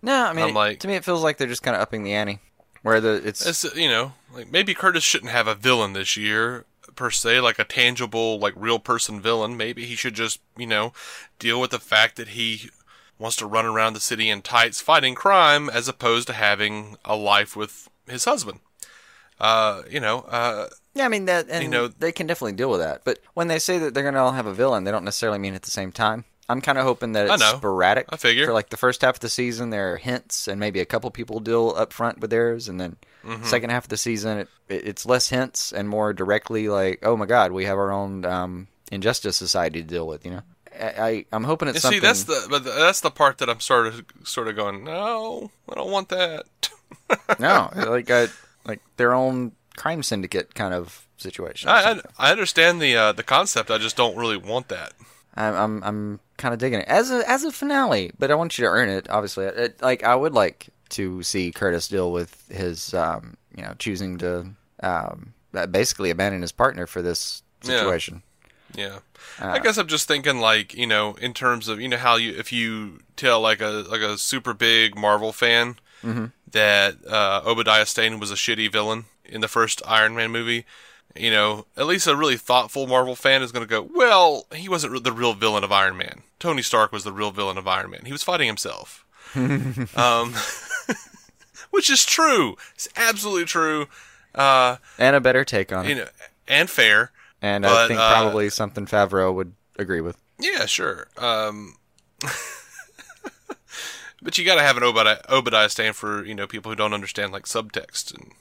Speaker 2: No, I mean,
Speaker 1: I'm
Speaker 2: it-
Speaker 1: like-
Speaker 2: to me, it feels like they're just kind of upping the ante. Where the it's,
Speaker 1: It's, you know, like maybe Curtis shouldn't have a villain this year per se, like a tangible, like real person villain. Maybe he should just, you know, deal with the fact that he wants to run around the city in tights fighting crime as opposed to having a life with his husband. Uh, you know, uh,
Speaker 2: yeah, I mean that, and
Speaker 1: you know-
Speaker 2: they can definitely deal with that. But when they say that they're going to all have a villain, they don't necessarily mean at the same time. I'm kind of hoping that
Speaker 1: I
Speaker 2: it's
Speaker 1: know.
Speaker 2: sporadic.
Speaker 1: I figure.
Speaker 2: for like the first half of the season, there are hints, and maybe a couple people deal up front with theirs, and then
Speaker 1: Mm-hmm.
Speaker 2: second half of the season, it, it, it's less hints and more directly like, oh my god, we have our own um, injustice society to deal with. You know, I, I I'm hoping it's
Speaker 1: you
Speaker 2: something.
Speaker 1: see, that's the, but that's the part that I'm sort of, sort of going, no, I don't want that.
Speaker 2: no, like a, like their own crime syndicate kind of situation.
Speaker 1: I, I, I understand the, uh, the concept. I just don't really want that.
Speaker 2: I'm I'm, I'm kind of digging it as a as a finale, but I want you to earn it. Obviously, it, like I would like to see Curtis deal with his, um, you know, choosing to um, basically abandon his partner for this
Speaker 1: Yeah.
Speaker 2: situation.
Speaker 1: Yeah.
Speaker 2: Uh,
Speaker 1: I guess I'm just thinking like, you know, in terms of, you know, how you, if you tell like a, like a super big Marvel fan
Speaker 2: Mm-hmm.
Speaker 1: that, uh, Obadiah Stane was a shitty villain in the first Iron Man movie, you know, at least a really thoughtful Marvel fan is going to go, well, he wasn't the real villain of Iron Man. Tony Stark was the real villain of Iron Man. He was fighting himself. um, which is true. It's absolutely true. Uh,
Speaker 2: and a better take on it,
Speaker 1: you know, and fair.
Speaker 2: and I think
Speaker 1: uh,
Speaker 2: probably something Favreau would agree with.
Speaker 1: Yeah, sure. Um, but you got to have an Obadiah, Obadiah Stane for you know people who don't understand like subtext, and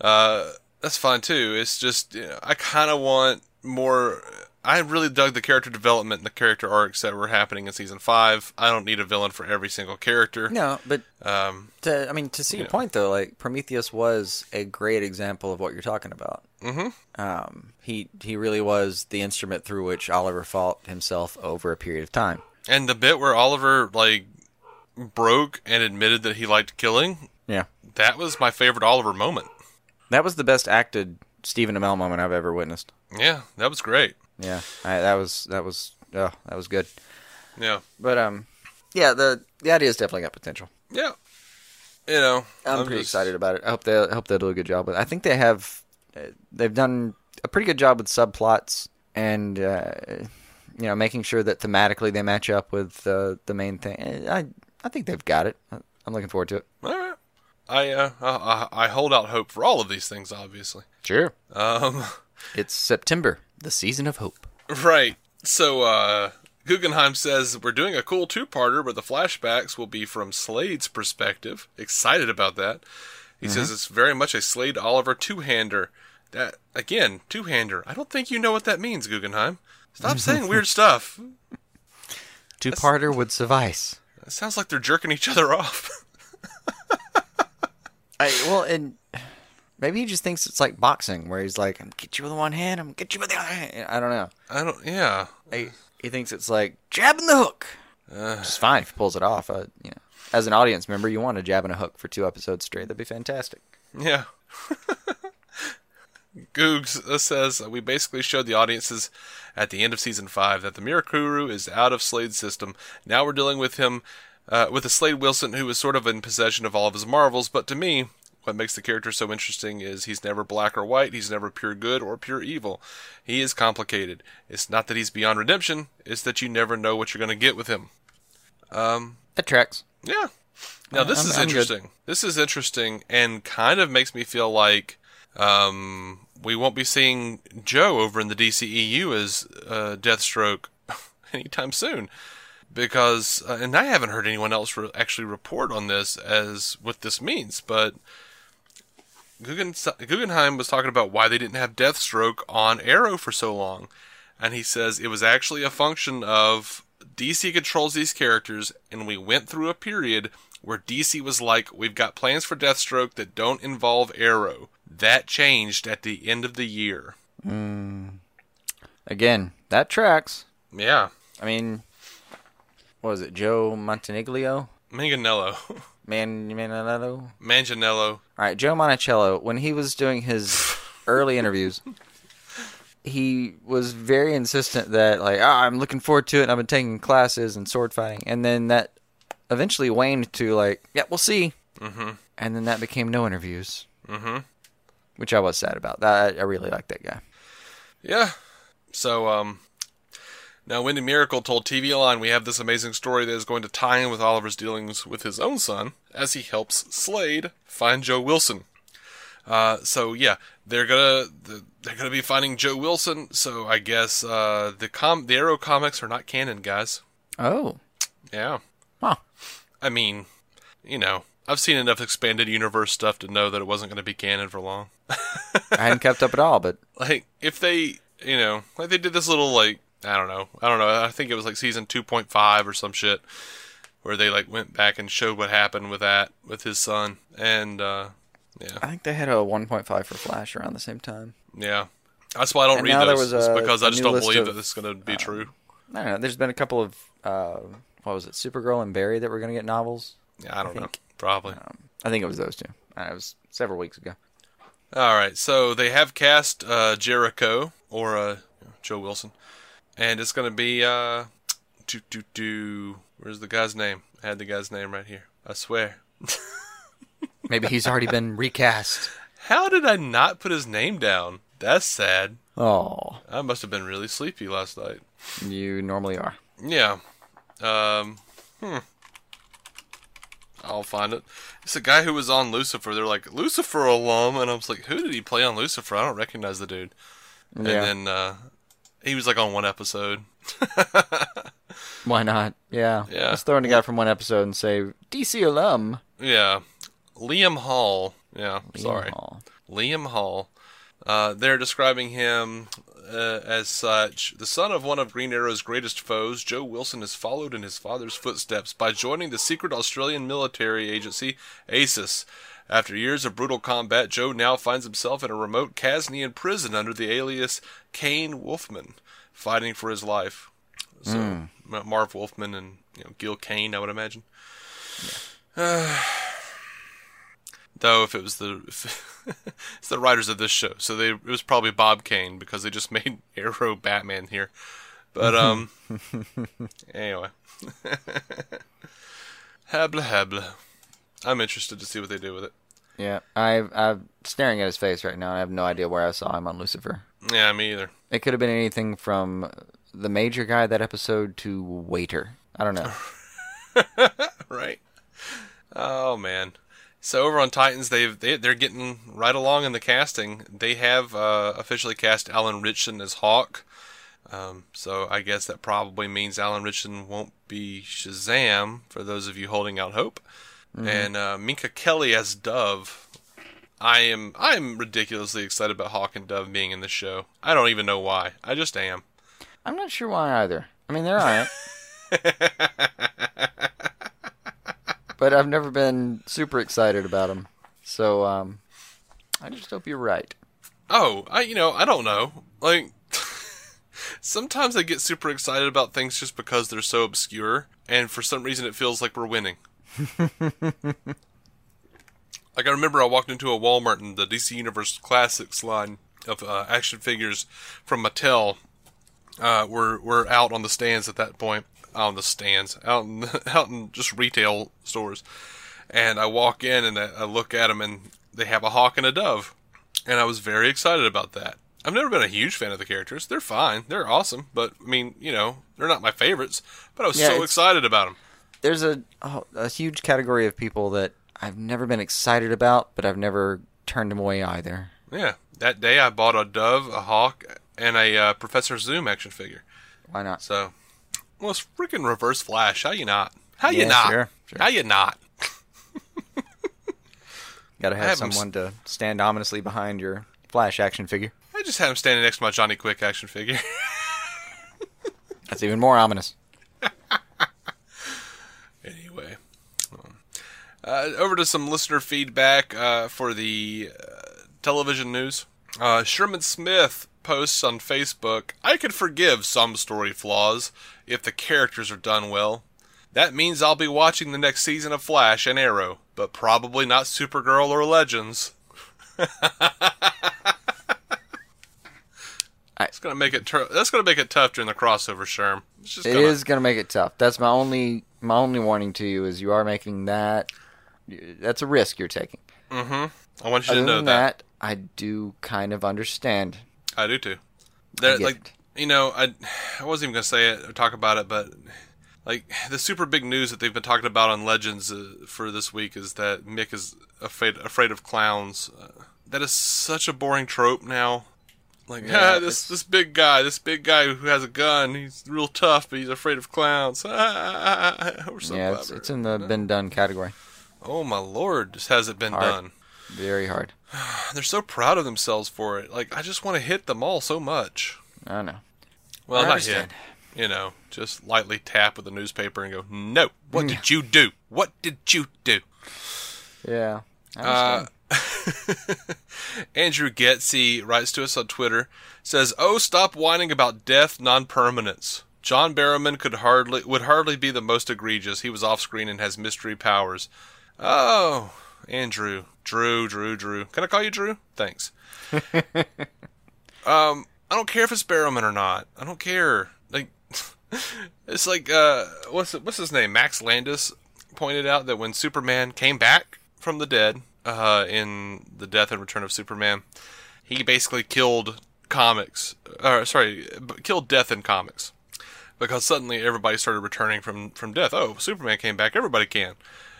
Speaker 1: uh, that's fine too. It's just you know, I kind of want more. I really dug the character development and the character arcs that were happening in season five. I don't need a villain for every single character.
Speaker 2: No, but
Speaker 1: Um,
Speaker 2: to, I mean, to see your
Speaker 1: Yeah.
Speaker 2: point though, like Prometheus was a great example of what you're talking about.
Speaker 1: Mm-hmm.
Speaker 2: Um, he he really was the instrument through which Oliver fought himself over a period of time.
Speaker 1: And the bit where Oliver like broke and admitted that he liked killing,
Speaker 2: Yeah,
Speaker 1: that was my favorite Oliver moment.
Speaker 2: That was the best acted Stephen Amell moment I've ever witnessed.
Speaker 1: Yeah, that was great.
Speaker 2: Yeah, I, that was that was oh, that was good.
Speaker 1: Yeah.
Speaker 2: But um, yeah, the the idea's definitely got potential.
Speaker 1: Yeah. You know,
Speaker 2: I'm, pretty
Speaker 1: just-
Speaker 2: excited about it. I hope they I hope they'll do a good job with. it. I think they have uh, they've done a pretty good job with subplots and uh, you know making sure that thematically they match up with uh, the main thing. I I think they've got it. I'm looking forward to it.
Speaker 1: All right. I, uh, I I hold out hope for all of these things, obviously.
Speaker 2: Sure.
Speaker 1: Um,
Speaker 2: It's September, the season of hope.
Speaker 1: right. So, uh, Guggenheim says we're doing a cool two-parter, but the flashbacks will be from Slade's perspective. Excited about that. He says it's very much a Slade Oliver two-hander. That again, two-hander. I don't think you know what that means, Guggenheim. Stop saying weird stuff.
Speaker 2: Two parter would suffice.
Speaker 1: It sounds like they're jerking each other off.
Speaker 2: I well, and maybe he just thinks it's like boxing, where he's like, "I'm gonna get you with one hand, I'm gonna get you with the other." hand. I don't know.
Speaker 1: I don't. Yeah.
Speaker 2: I, he thinks it's like jabbing the hook. Which is fine if he pulls it off. Uh, you know, as an audience member, you want a jab and a hook for two episodes straight. That'd be fantastic.
Speaker 1: Yeah. Googs uh, says we basically showed the audiences at the end of season five that the Mirakuru is out of Slade's system. Now we're dealing with him, uh, with a Slade Wilson who is sort of in possession of all of his marvels. But to me, what makes the character so interesting is he's never black or white. He's never pure good or pure evil. He is complicated. It's not that he's beyond redemption. It's that you never know what you're going to get with him. Um,
Speaker 2: That tracks.
Speaker 1: yeah. Now this
Speaker 2: I'm-
Speaker 1: is
Speaker 2: I'm good.
Speaker 1: interesting. This is interesting and kind of makes me feel like um, we won't be seeing Joe over in the DCEU as uh, Deathstroke anytime soon. Because, uh, and I haven't heard anyone else re- actually report on this as what this means, but Guggen, Guggenheim was talking about why they didn't have Deathstroke on Arrow for so long. And he says it was actually a function of DC controls these characters, and we went through a period where DC was like, we've got plans for Deathstroke that don't involve Arrow. That changed at the end of the year. Mm.
Speaker 2: Again, that tracks.
Speaker 1: Yeah.
Speaker 2: I mean, what was it? Joe Montaniglio?
Speaker 1: Manganello.
Speaker 2: Man, Manello?
Speaker 1: Manganiello.
Speaker 2: All right, Joe Monticello, when he was doing his early interviews, he was very insistent that, like, ah, I'm looking forward to it. and I've been taking classes and sword fighting. And then that eventually waned to, like, yeah, we'll see.
Speaker 1: Mm-hmm.
Speaker 2: And then that became no interviews,
Speaker 1: Mm-hmm.
Speaker 2: which I was sad about. That I really like that guy.
Speaker 1: Yeah. So, um, now Wendy Mericle told TV Line we have this amazing story that is going to tie in with Oliver's dealings with his own son as he helps Slade find Joe Wilson. Uh, so yeah, they're gonna they're gonna be finding Joe Wilson. So I guess uh, the com the Arrow comics are not canon, guys.
Speaker 2: Oh,
Speaker 1: Yeah.
Speaker 2: Huh.
Speaker 1: I mean, you know, I've seen enough expanded universe stuff to know that it wasn't going to be canon for long.
Speaker 2: I hadn't kept up at all, but
Speaker 1: like if they you know like they did this little like i don't know. I don't know. I think it was like season 2.5 or some shit where they like went back and showed what happened with that with his son. And uh yeah.
Speaker 2: I think they had a 1.5 for Flash around the same time.
Speaker 1: yeah. That's why i don't
Speaker 2: And
Speaker 1: read
Speaker 2: now there was a-
Speaker 1: because i just don't believe
Speaker 2: of,
Speaker 1: that this is going to be true.
Speaker 2: I don't know. There's been a couple of uh, what was it, Supergirl and Barry that were going to get novels.
Speaker 1: yeah i don't know.
Speaker 2: think-
Speaker 1: probably.
Speaker 2: Um, I think it was those two. Uh, it was several weeks ago.
Speaker 1: all right. So they have cast uh jericho or uh joe wilson and it's going to be uh do do do where's the guy's name i had the guy's name right here i swear
Speaker 2: Maybe he's already been recast.
Speaker 1: How did I not put his name down? That's sad.
Speaker 2: Oh,
Speaker 1: I must have been really sleepy last night.
Speaker 2: you normally are.
Speaker 1: Yeah. Um. Hmm. I'll find it. It's a guy who was on Lucifer. They're like Lucifer alum, and I was like, who did he play on Lucifer? I don't recognize the dude.
Speaker 2: Yeah.
Speaker 1: And then uh, he was like on one episode.
Speaker 2: Why not? Yeah.
Speaker 1: Yeah.
Speaker 2: Let's throw in a guy from one episode and say DC alum.
Speaker 1: Yeah. Liam Hall. Yeah.
Speaker 2: Liam
Speaker 1: sorry.
Speaker 2: Hall.
Speaker 1: Liam Hall. Uh, they're describing him uh, as such. The son of one of Green Arrow's greatest foes, Joe Wilson has followed in his father's footsteps by joining the secret Australian military agency, ASIS. After years of brutal combat, Joe now finds himself in a remote Kasnian prison under the alias Kane Wolfman, fighting for his life. So, M- Marv Wolfman and you know, Gil Kane, I would imagine. Though if it was the it's the writers of this show, so they it was probably Bob Kane because they just made Arrow Batman here. But um, anyway, habla habla. I'm interested to see what they do with it.
Speaker 2: Yeah. I, I'm staring at his face right now. I have no idea where I saw him on Lucifer.
Speaker 1: Yeah, me either.
Speaker 2: It could have been anything from the major guy that episode to waiter. I don't know.
Speaker 1: right? Oh man. So over on Titans, they've they, they're getting right along in the casting. They have uh, officially cast Alan Ritchson as Hawk. Um, so I guess that probably means Alan Ritchson won't be Shazam for those of you holding out hope. And uh, Minka Kelly as Dove. I am I am ridiculously excited about Hawk and Dove being in this show. I don't even know why. I just am.
Speaker 2: I'm not sure why either. I mean, they're alright. but I've never been super excited about them. So, um, I just hope you're right.
Speaker 1: Oh, I you know I don't know. Like sometimes I get super excited about things just because they're so obscure, and for some reason it feels like we're winning. like I remember I walked into a Walmart and the DC Universe Classics line of uh, action figures from Mattel uh, were were out on the stands at that point. On the stands, out in out in just retail stores, and I walk in and I, I look at them and they have a hawk and a dove, and I was very excited about that. I've never been a huge fan of the characters. They're fine. They're awesome. But, I mean, you know, they're not my favorites. But I was
Speaker 2: Yeah,
Speaker 1: so excited about them.
Speaker 2: There's a oh, a huge category of people that I've never been excited about, but I've never turned them away either.
Speaker 1: Yeah. That day I bought a dove, a hawk, and a uh, Professor Zoom action figure.
Speaker 2: Why not?
Speaker 1: So, well, it's freaking Reverse Flash. How you not? How you
Speaker 2: Yeah,
Speaker 1: not?
Speaker 2: sure, sure.
Speaker 1: How you not?
Speaker 2: Got to have
Speaker 1: s-
Speaker 2: someone to stand ominously behind your Flash action figure.
Speaker 1: I just had him standing next to my Johnny Quick action figure.
Speaker 2: That's even more ominous.
Speaker 1: Anyway, um, uh, over to some listener feedback uh, for the uh, television news. Uh, Sherman Smith posts on Facebook I could forgive some story flaws if the characters are done well. That means I'll be watching the next season of Flash and Arrow, but probably not Supergirl or Legends. It's gonna make it. Tur- that's gonna make it tough during the crossover, Sherm. It's just gonna,
Speaker 2: is gonna make it tough. That's my only my only warning to you is you are making that. That's a risk you're taking.
Speaker 1: I want you
Speaker 2: Other
Speaker 1: to know
Speaker 2: than
Speaker 1: that.
Speaker 2: that, I do kind of understand.
Speaker 1: I do too. There,
Speaker 2: get
Speaker 1: like
Speaker 2: it.
Speaker 1: you know, I I wasn't even gonna say it or talk about it, but like the super big news that they've been talking about on Legends uh, for this week is that Mick is afraid afraid of clowns. Uh, that is such a boring trope now. Like
Speaker 2: Yeah,
Speaker 1: ah, this this big guy, this big guy who has a gun, he's real tough, but he's afraid of clowns. Ah, so
Speaker 2: yeah, it's, it's in the been done category.
Speaker 1: Oh my lord, just has it been
Speaker 2: Hard.
Speaker 1: done?
Speaker 2: Very hard.
Speaker 1: They're so proud of themselves for it. Like I just want to hit them all so much.
Speaker 2: I know.
Speaker 1: Well,
Speaker 2: I
Speaker 1: not
Speaker 2: understand.
Speaker 1: hit. You know, just lightly tap with a newspaper and go, "No, what did you do? What did you do?"
Speaker 2: Yeah.
Speaker 1: Uh. Andrew Getzey writes to us on Twitter, says, "Oh, stop whining about death non-permanence. John Barrowman could hardly would hardly be the most egregious. He was off screen and has mystery powers." Oh, Andrew, Drew, Drew, Drew. Can I call you Drew? Thanks. um, I don't care if it's Barrowman or not. I don't care. Like, it's like uh, what's what's his name? Max Landis pointed out that when Superman came back from the dead uh, in the Death and Return of Superman, he basically killed comics. Or sorry, killed death in comics because suddenly everybody started returning from from death. Oh, Superman came back. Everybody can.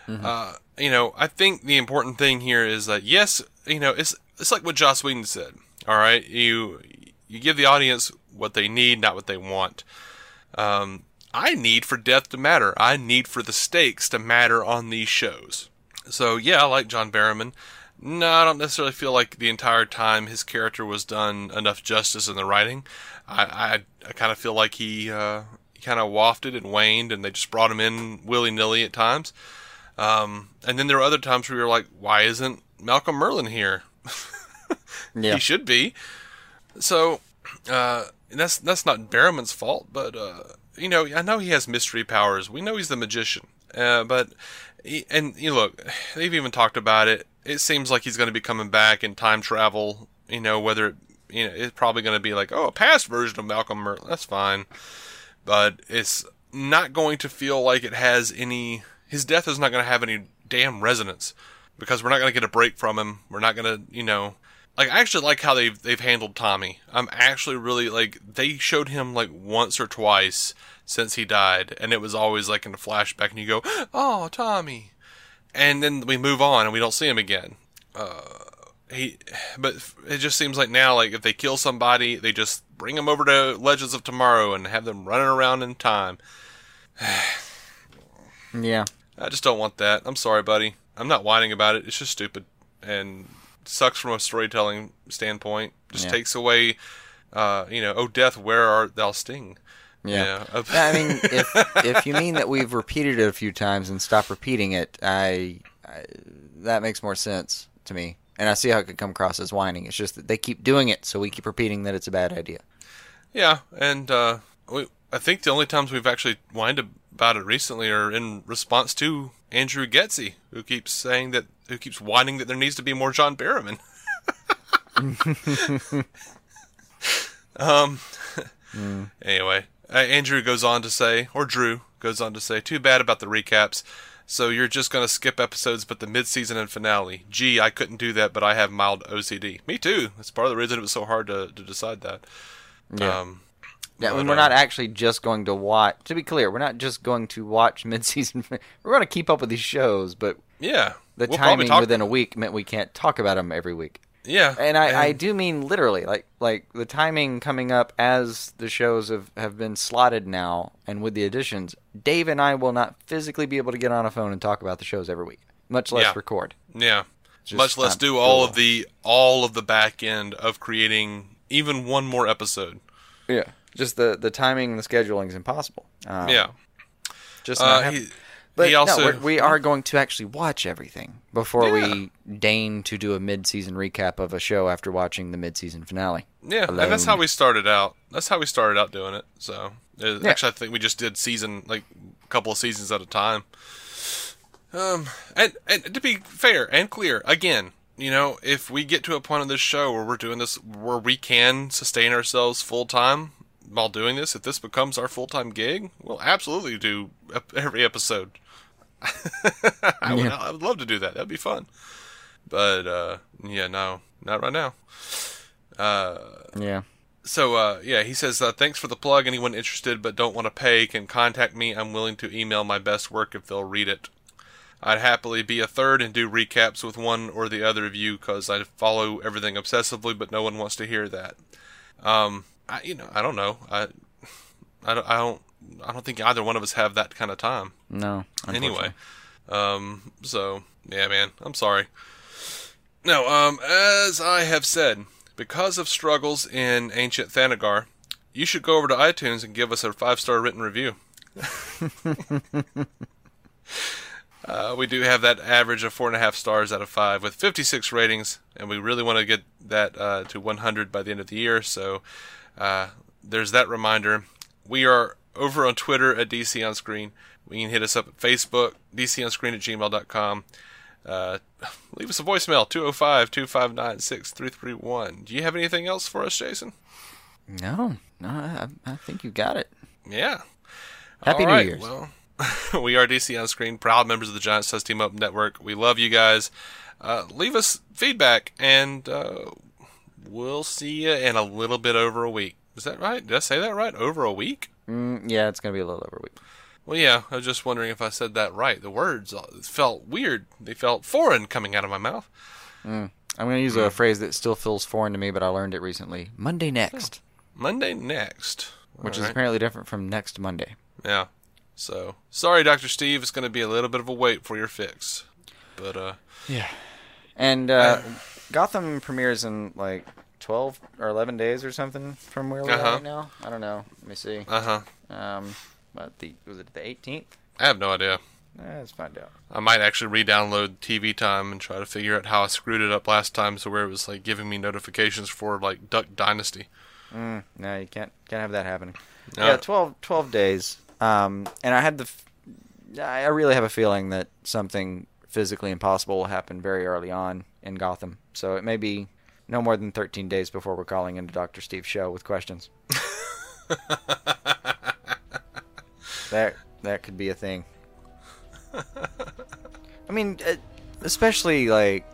Speaker 1: Uh, you know, I think the important thing here is that yes, you know, it's it's like what Joss Whedon said. All right, you you give the audience what they need, not what they want. Um, I need for death to matter. I need for the stakes to matter on these shows. So yeah, I like John Barrowman. No, I don't necessarily feel like the entire time his character was done enough justice in the writing. I I, I kind of feel like he uh, he kind of wafted and waned, and they just brought him in willy nilly at times. Um, and then there were other times where you're like, why isn't Malcolm Merlyn here?
Speaker 2: yeah.
Speaker 1: He should be. So, uh, that's that's not Barrowman's fault, but uh, you know, I know he has mystery powers. We know he's the magician, uh, but he, and you look, they've even talked about it. It seems like he's going to be coming back in time travel. You know, whether it, you know, it's probably going to be like, oh, a past version of Malcolm Merlyn. That's fine, but it's not going to feel like it has any. His death is not going to have any damn resonance because we're not going to get a break from him. We're not going to, you know, like I actually like how they've they've handled Tommy. I'm actually really like they showed him like once or twice since he died, and it was always like in a flashback, and you go, "Oh, Tommy," and then we move on and we don't see him again. Uh, he, but it just seems like now, like if they kill somebody, they just bring them over to Legends of Tomorrow and have them running around in time.
Speaker 2: Yeah.
Speaker 1: I just don't want that. I'm sorry, buddy. I'm not whining about it. It's just stupid and sucks from a storytelling standpoint. Just
Speaker 2: Yeah.
Speaker 1: takes away, uh, you know, oh death, where art thou, Sting?
Speaker 2: Yeah. I mean, if if you mean that we've repeated it a few times and stop repeating it, I, I that makes more sense to me. And I see how it could come across as whining. It's just that they keep doing it, so we keep repeating that it's a bad idea.
Speaker 1: Yeah, and uh, we I think the only times we've actually whined about it recently are in response to Andrew Getzey, who keeps saying that, who keeps whining that there needs to be more John Barrowman. um. Anyway, uh, Andrew goes on to say, or Drew goes on to say, too bad about the recaps. So you're just going to skip episodes but the mid-season and finale. Gee, I couldn't do that, but I have mild OCD. Me too. That's part of the reason it was so hard to, to decide that.
Speaker 2: Yeah.
Speaker 1: Um,
Speaker 2: Yeah,
Speaker 1: but,
Speaker 2: we're
Speaker 1: uh,
Speaker 2: not actually just going to watch. To be clear, we're not just going to watch mid-season. We're going to keep up with these shows, but
Speaker 1: Yeah.
Speaker 2: the
Speaker 1: We'll
Speaker 2: timing within a week meant we can't talk about them every week.
Speaker 1: Yeah.
Speaker 2: And I, I do mean literally, like like the timing coming up as the shows have, have been slotted now, and with the additions, Dave and I will not physically be able to get on a phone and talk about the shows every week, much less
Speaker 1: Yeah.
Speaker 2: record.
Speaker 1: Yeah.
Speaker 2: Just
Speaker 1: Much less do all of the all of the back end of creating even one more episode.
Speaker 2: Yeah, just the the timing and the scheduling is impossible. Um,
Speaker 1: yeah.
Speaker 2: just not
Speaker 1: Uh, he,
Speaker 2: But
Speaker 1: he also
Speaker 2: no, we are going to actually watch everything before we deign to do a mid-season recap of a show after watching the mid-season finale.
Speaker 1: Yeah, and that's how we started out. That's how we started out doing it. So, uh,
Speaker 2: Yeah.
Speaker 1: actually, I think we just did season like a couple of seasons at a time. Um, and and to be fair and clear, again, you know, if we get to a point in this show where we're doing this, where we can sustain ourselves full time while doing this, if this becomes our full time gig, we'll absolutely do every episode. I, would,
Speaker 2: Yeah.
Speaker 1: I would love to do that. That'd be fun. But uh, yeah, no, not right now. Uh,
Speaker 2: Yeah.
Speaker 1: so uh, yeah, he says uh, thanks for the plug. Anyone interested but don't want to pay can contact me. I'm willing to email my best work if they'll read it. I'd happily be a third and do recaps with one or the other of you because I follow everything obsessively, but no one wants to hear that. Um, I you know I don't know I I don't I don't, I don't think either one of us have that kind of time
Speaker 2: No.
Speaker 1: anyway. Um, so yeah, man, I'm sorry. No, um, as I have said, because of struggles in ancient Thanagar, you should go over to iTunes and give us a five star written review. uh, we do have that average of four and a half stars out of five with 56 ratings, and we really want to get that uh, to 100 by the end of the year. So uh, there's that reminder. We are over on Twitter at DC On Screen. We can hit us up at Facebook, dconscreen at gmail.com. Uh, leave us a voicemail, 205 259 6331. Do you have anything else for us, Jason?
Speaker 2: No. No. I, I think you got it.
Speaker 1: Yeah.
Speaker 2: Happy New Year's.
Speaker 1: Well, we are DC on Screen, proud members of the Giant Size Team Up Network. We love you guys. Uh, leave us feedback, and uh, we'll see you in a little bit over a week. Is that right? Did I say that right? Over a week?
Speaker 2: Mm, yeah, it's gonna be a little over a week.
Speaker 1: Well, yeah. I was just wondering if I said that right. The words uh, felt weird. They felt foreign coming out of my mouth.
Speaker 2: I'm gonna use a phrase that still feels foreign to me, but I learned it recently. Monday next,
Speaker 1: Monday next.
Speaker 2: which
Speaker 1: All
Speaker 2: is apparently different from next Monday.
Speaker 1: Yeah. So sorry, Doctor Steve. It's going to be a little bit of a wait for your fix, but uh,
Speaker 2: Yeah. And uh, Gotham premieres in like 12 or 11 days or something from where we
Speaker 1: Uh-huh.
Speaker 2: are right now. I don't know. Let me see.
Speaker 1: uh huh.
Speaker 2: Um, but the was it the 18th?
Speaker 1: I have no idea.
Speaker 2: Eh, let's find out.
Speaker 1: I might actually re-download TV Time and try to figure out how I screwed it up last time, so where it was like giving me notifications for like Duck Dynasty.
Speaker 2: Mm, no, you can't can't have that happening.
Speaker 1: No.
Speaker 2: Yeah, 12, 12 days. Um, and I had the, f- I really have a feeling that something physically impossible will happen very early on in Gotham. So it may be no more than 13 days before we're calling into Dr. Steve's show with questions. that that could be a thing. I mean, uh, especially like,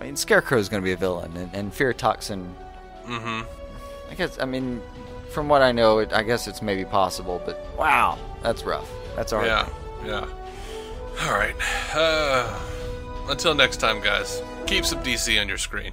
Speaker 2: I mean, Scarecrow's going to be a villain, and, and Fear Toxin
Speaker 1: Mm-hmm.
Speaker 2: I guess I mean, from what I know, it, I guess it's maybe possible, but wow, that's rough. That's all right.
Speaker 1: Yeah. Yeah. All right. Uh, until next time, guys. Keep some DC on your screen.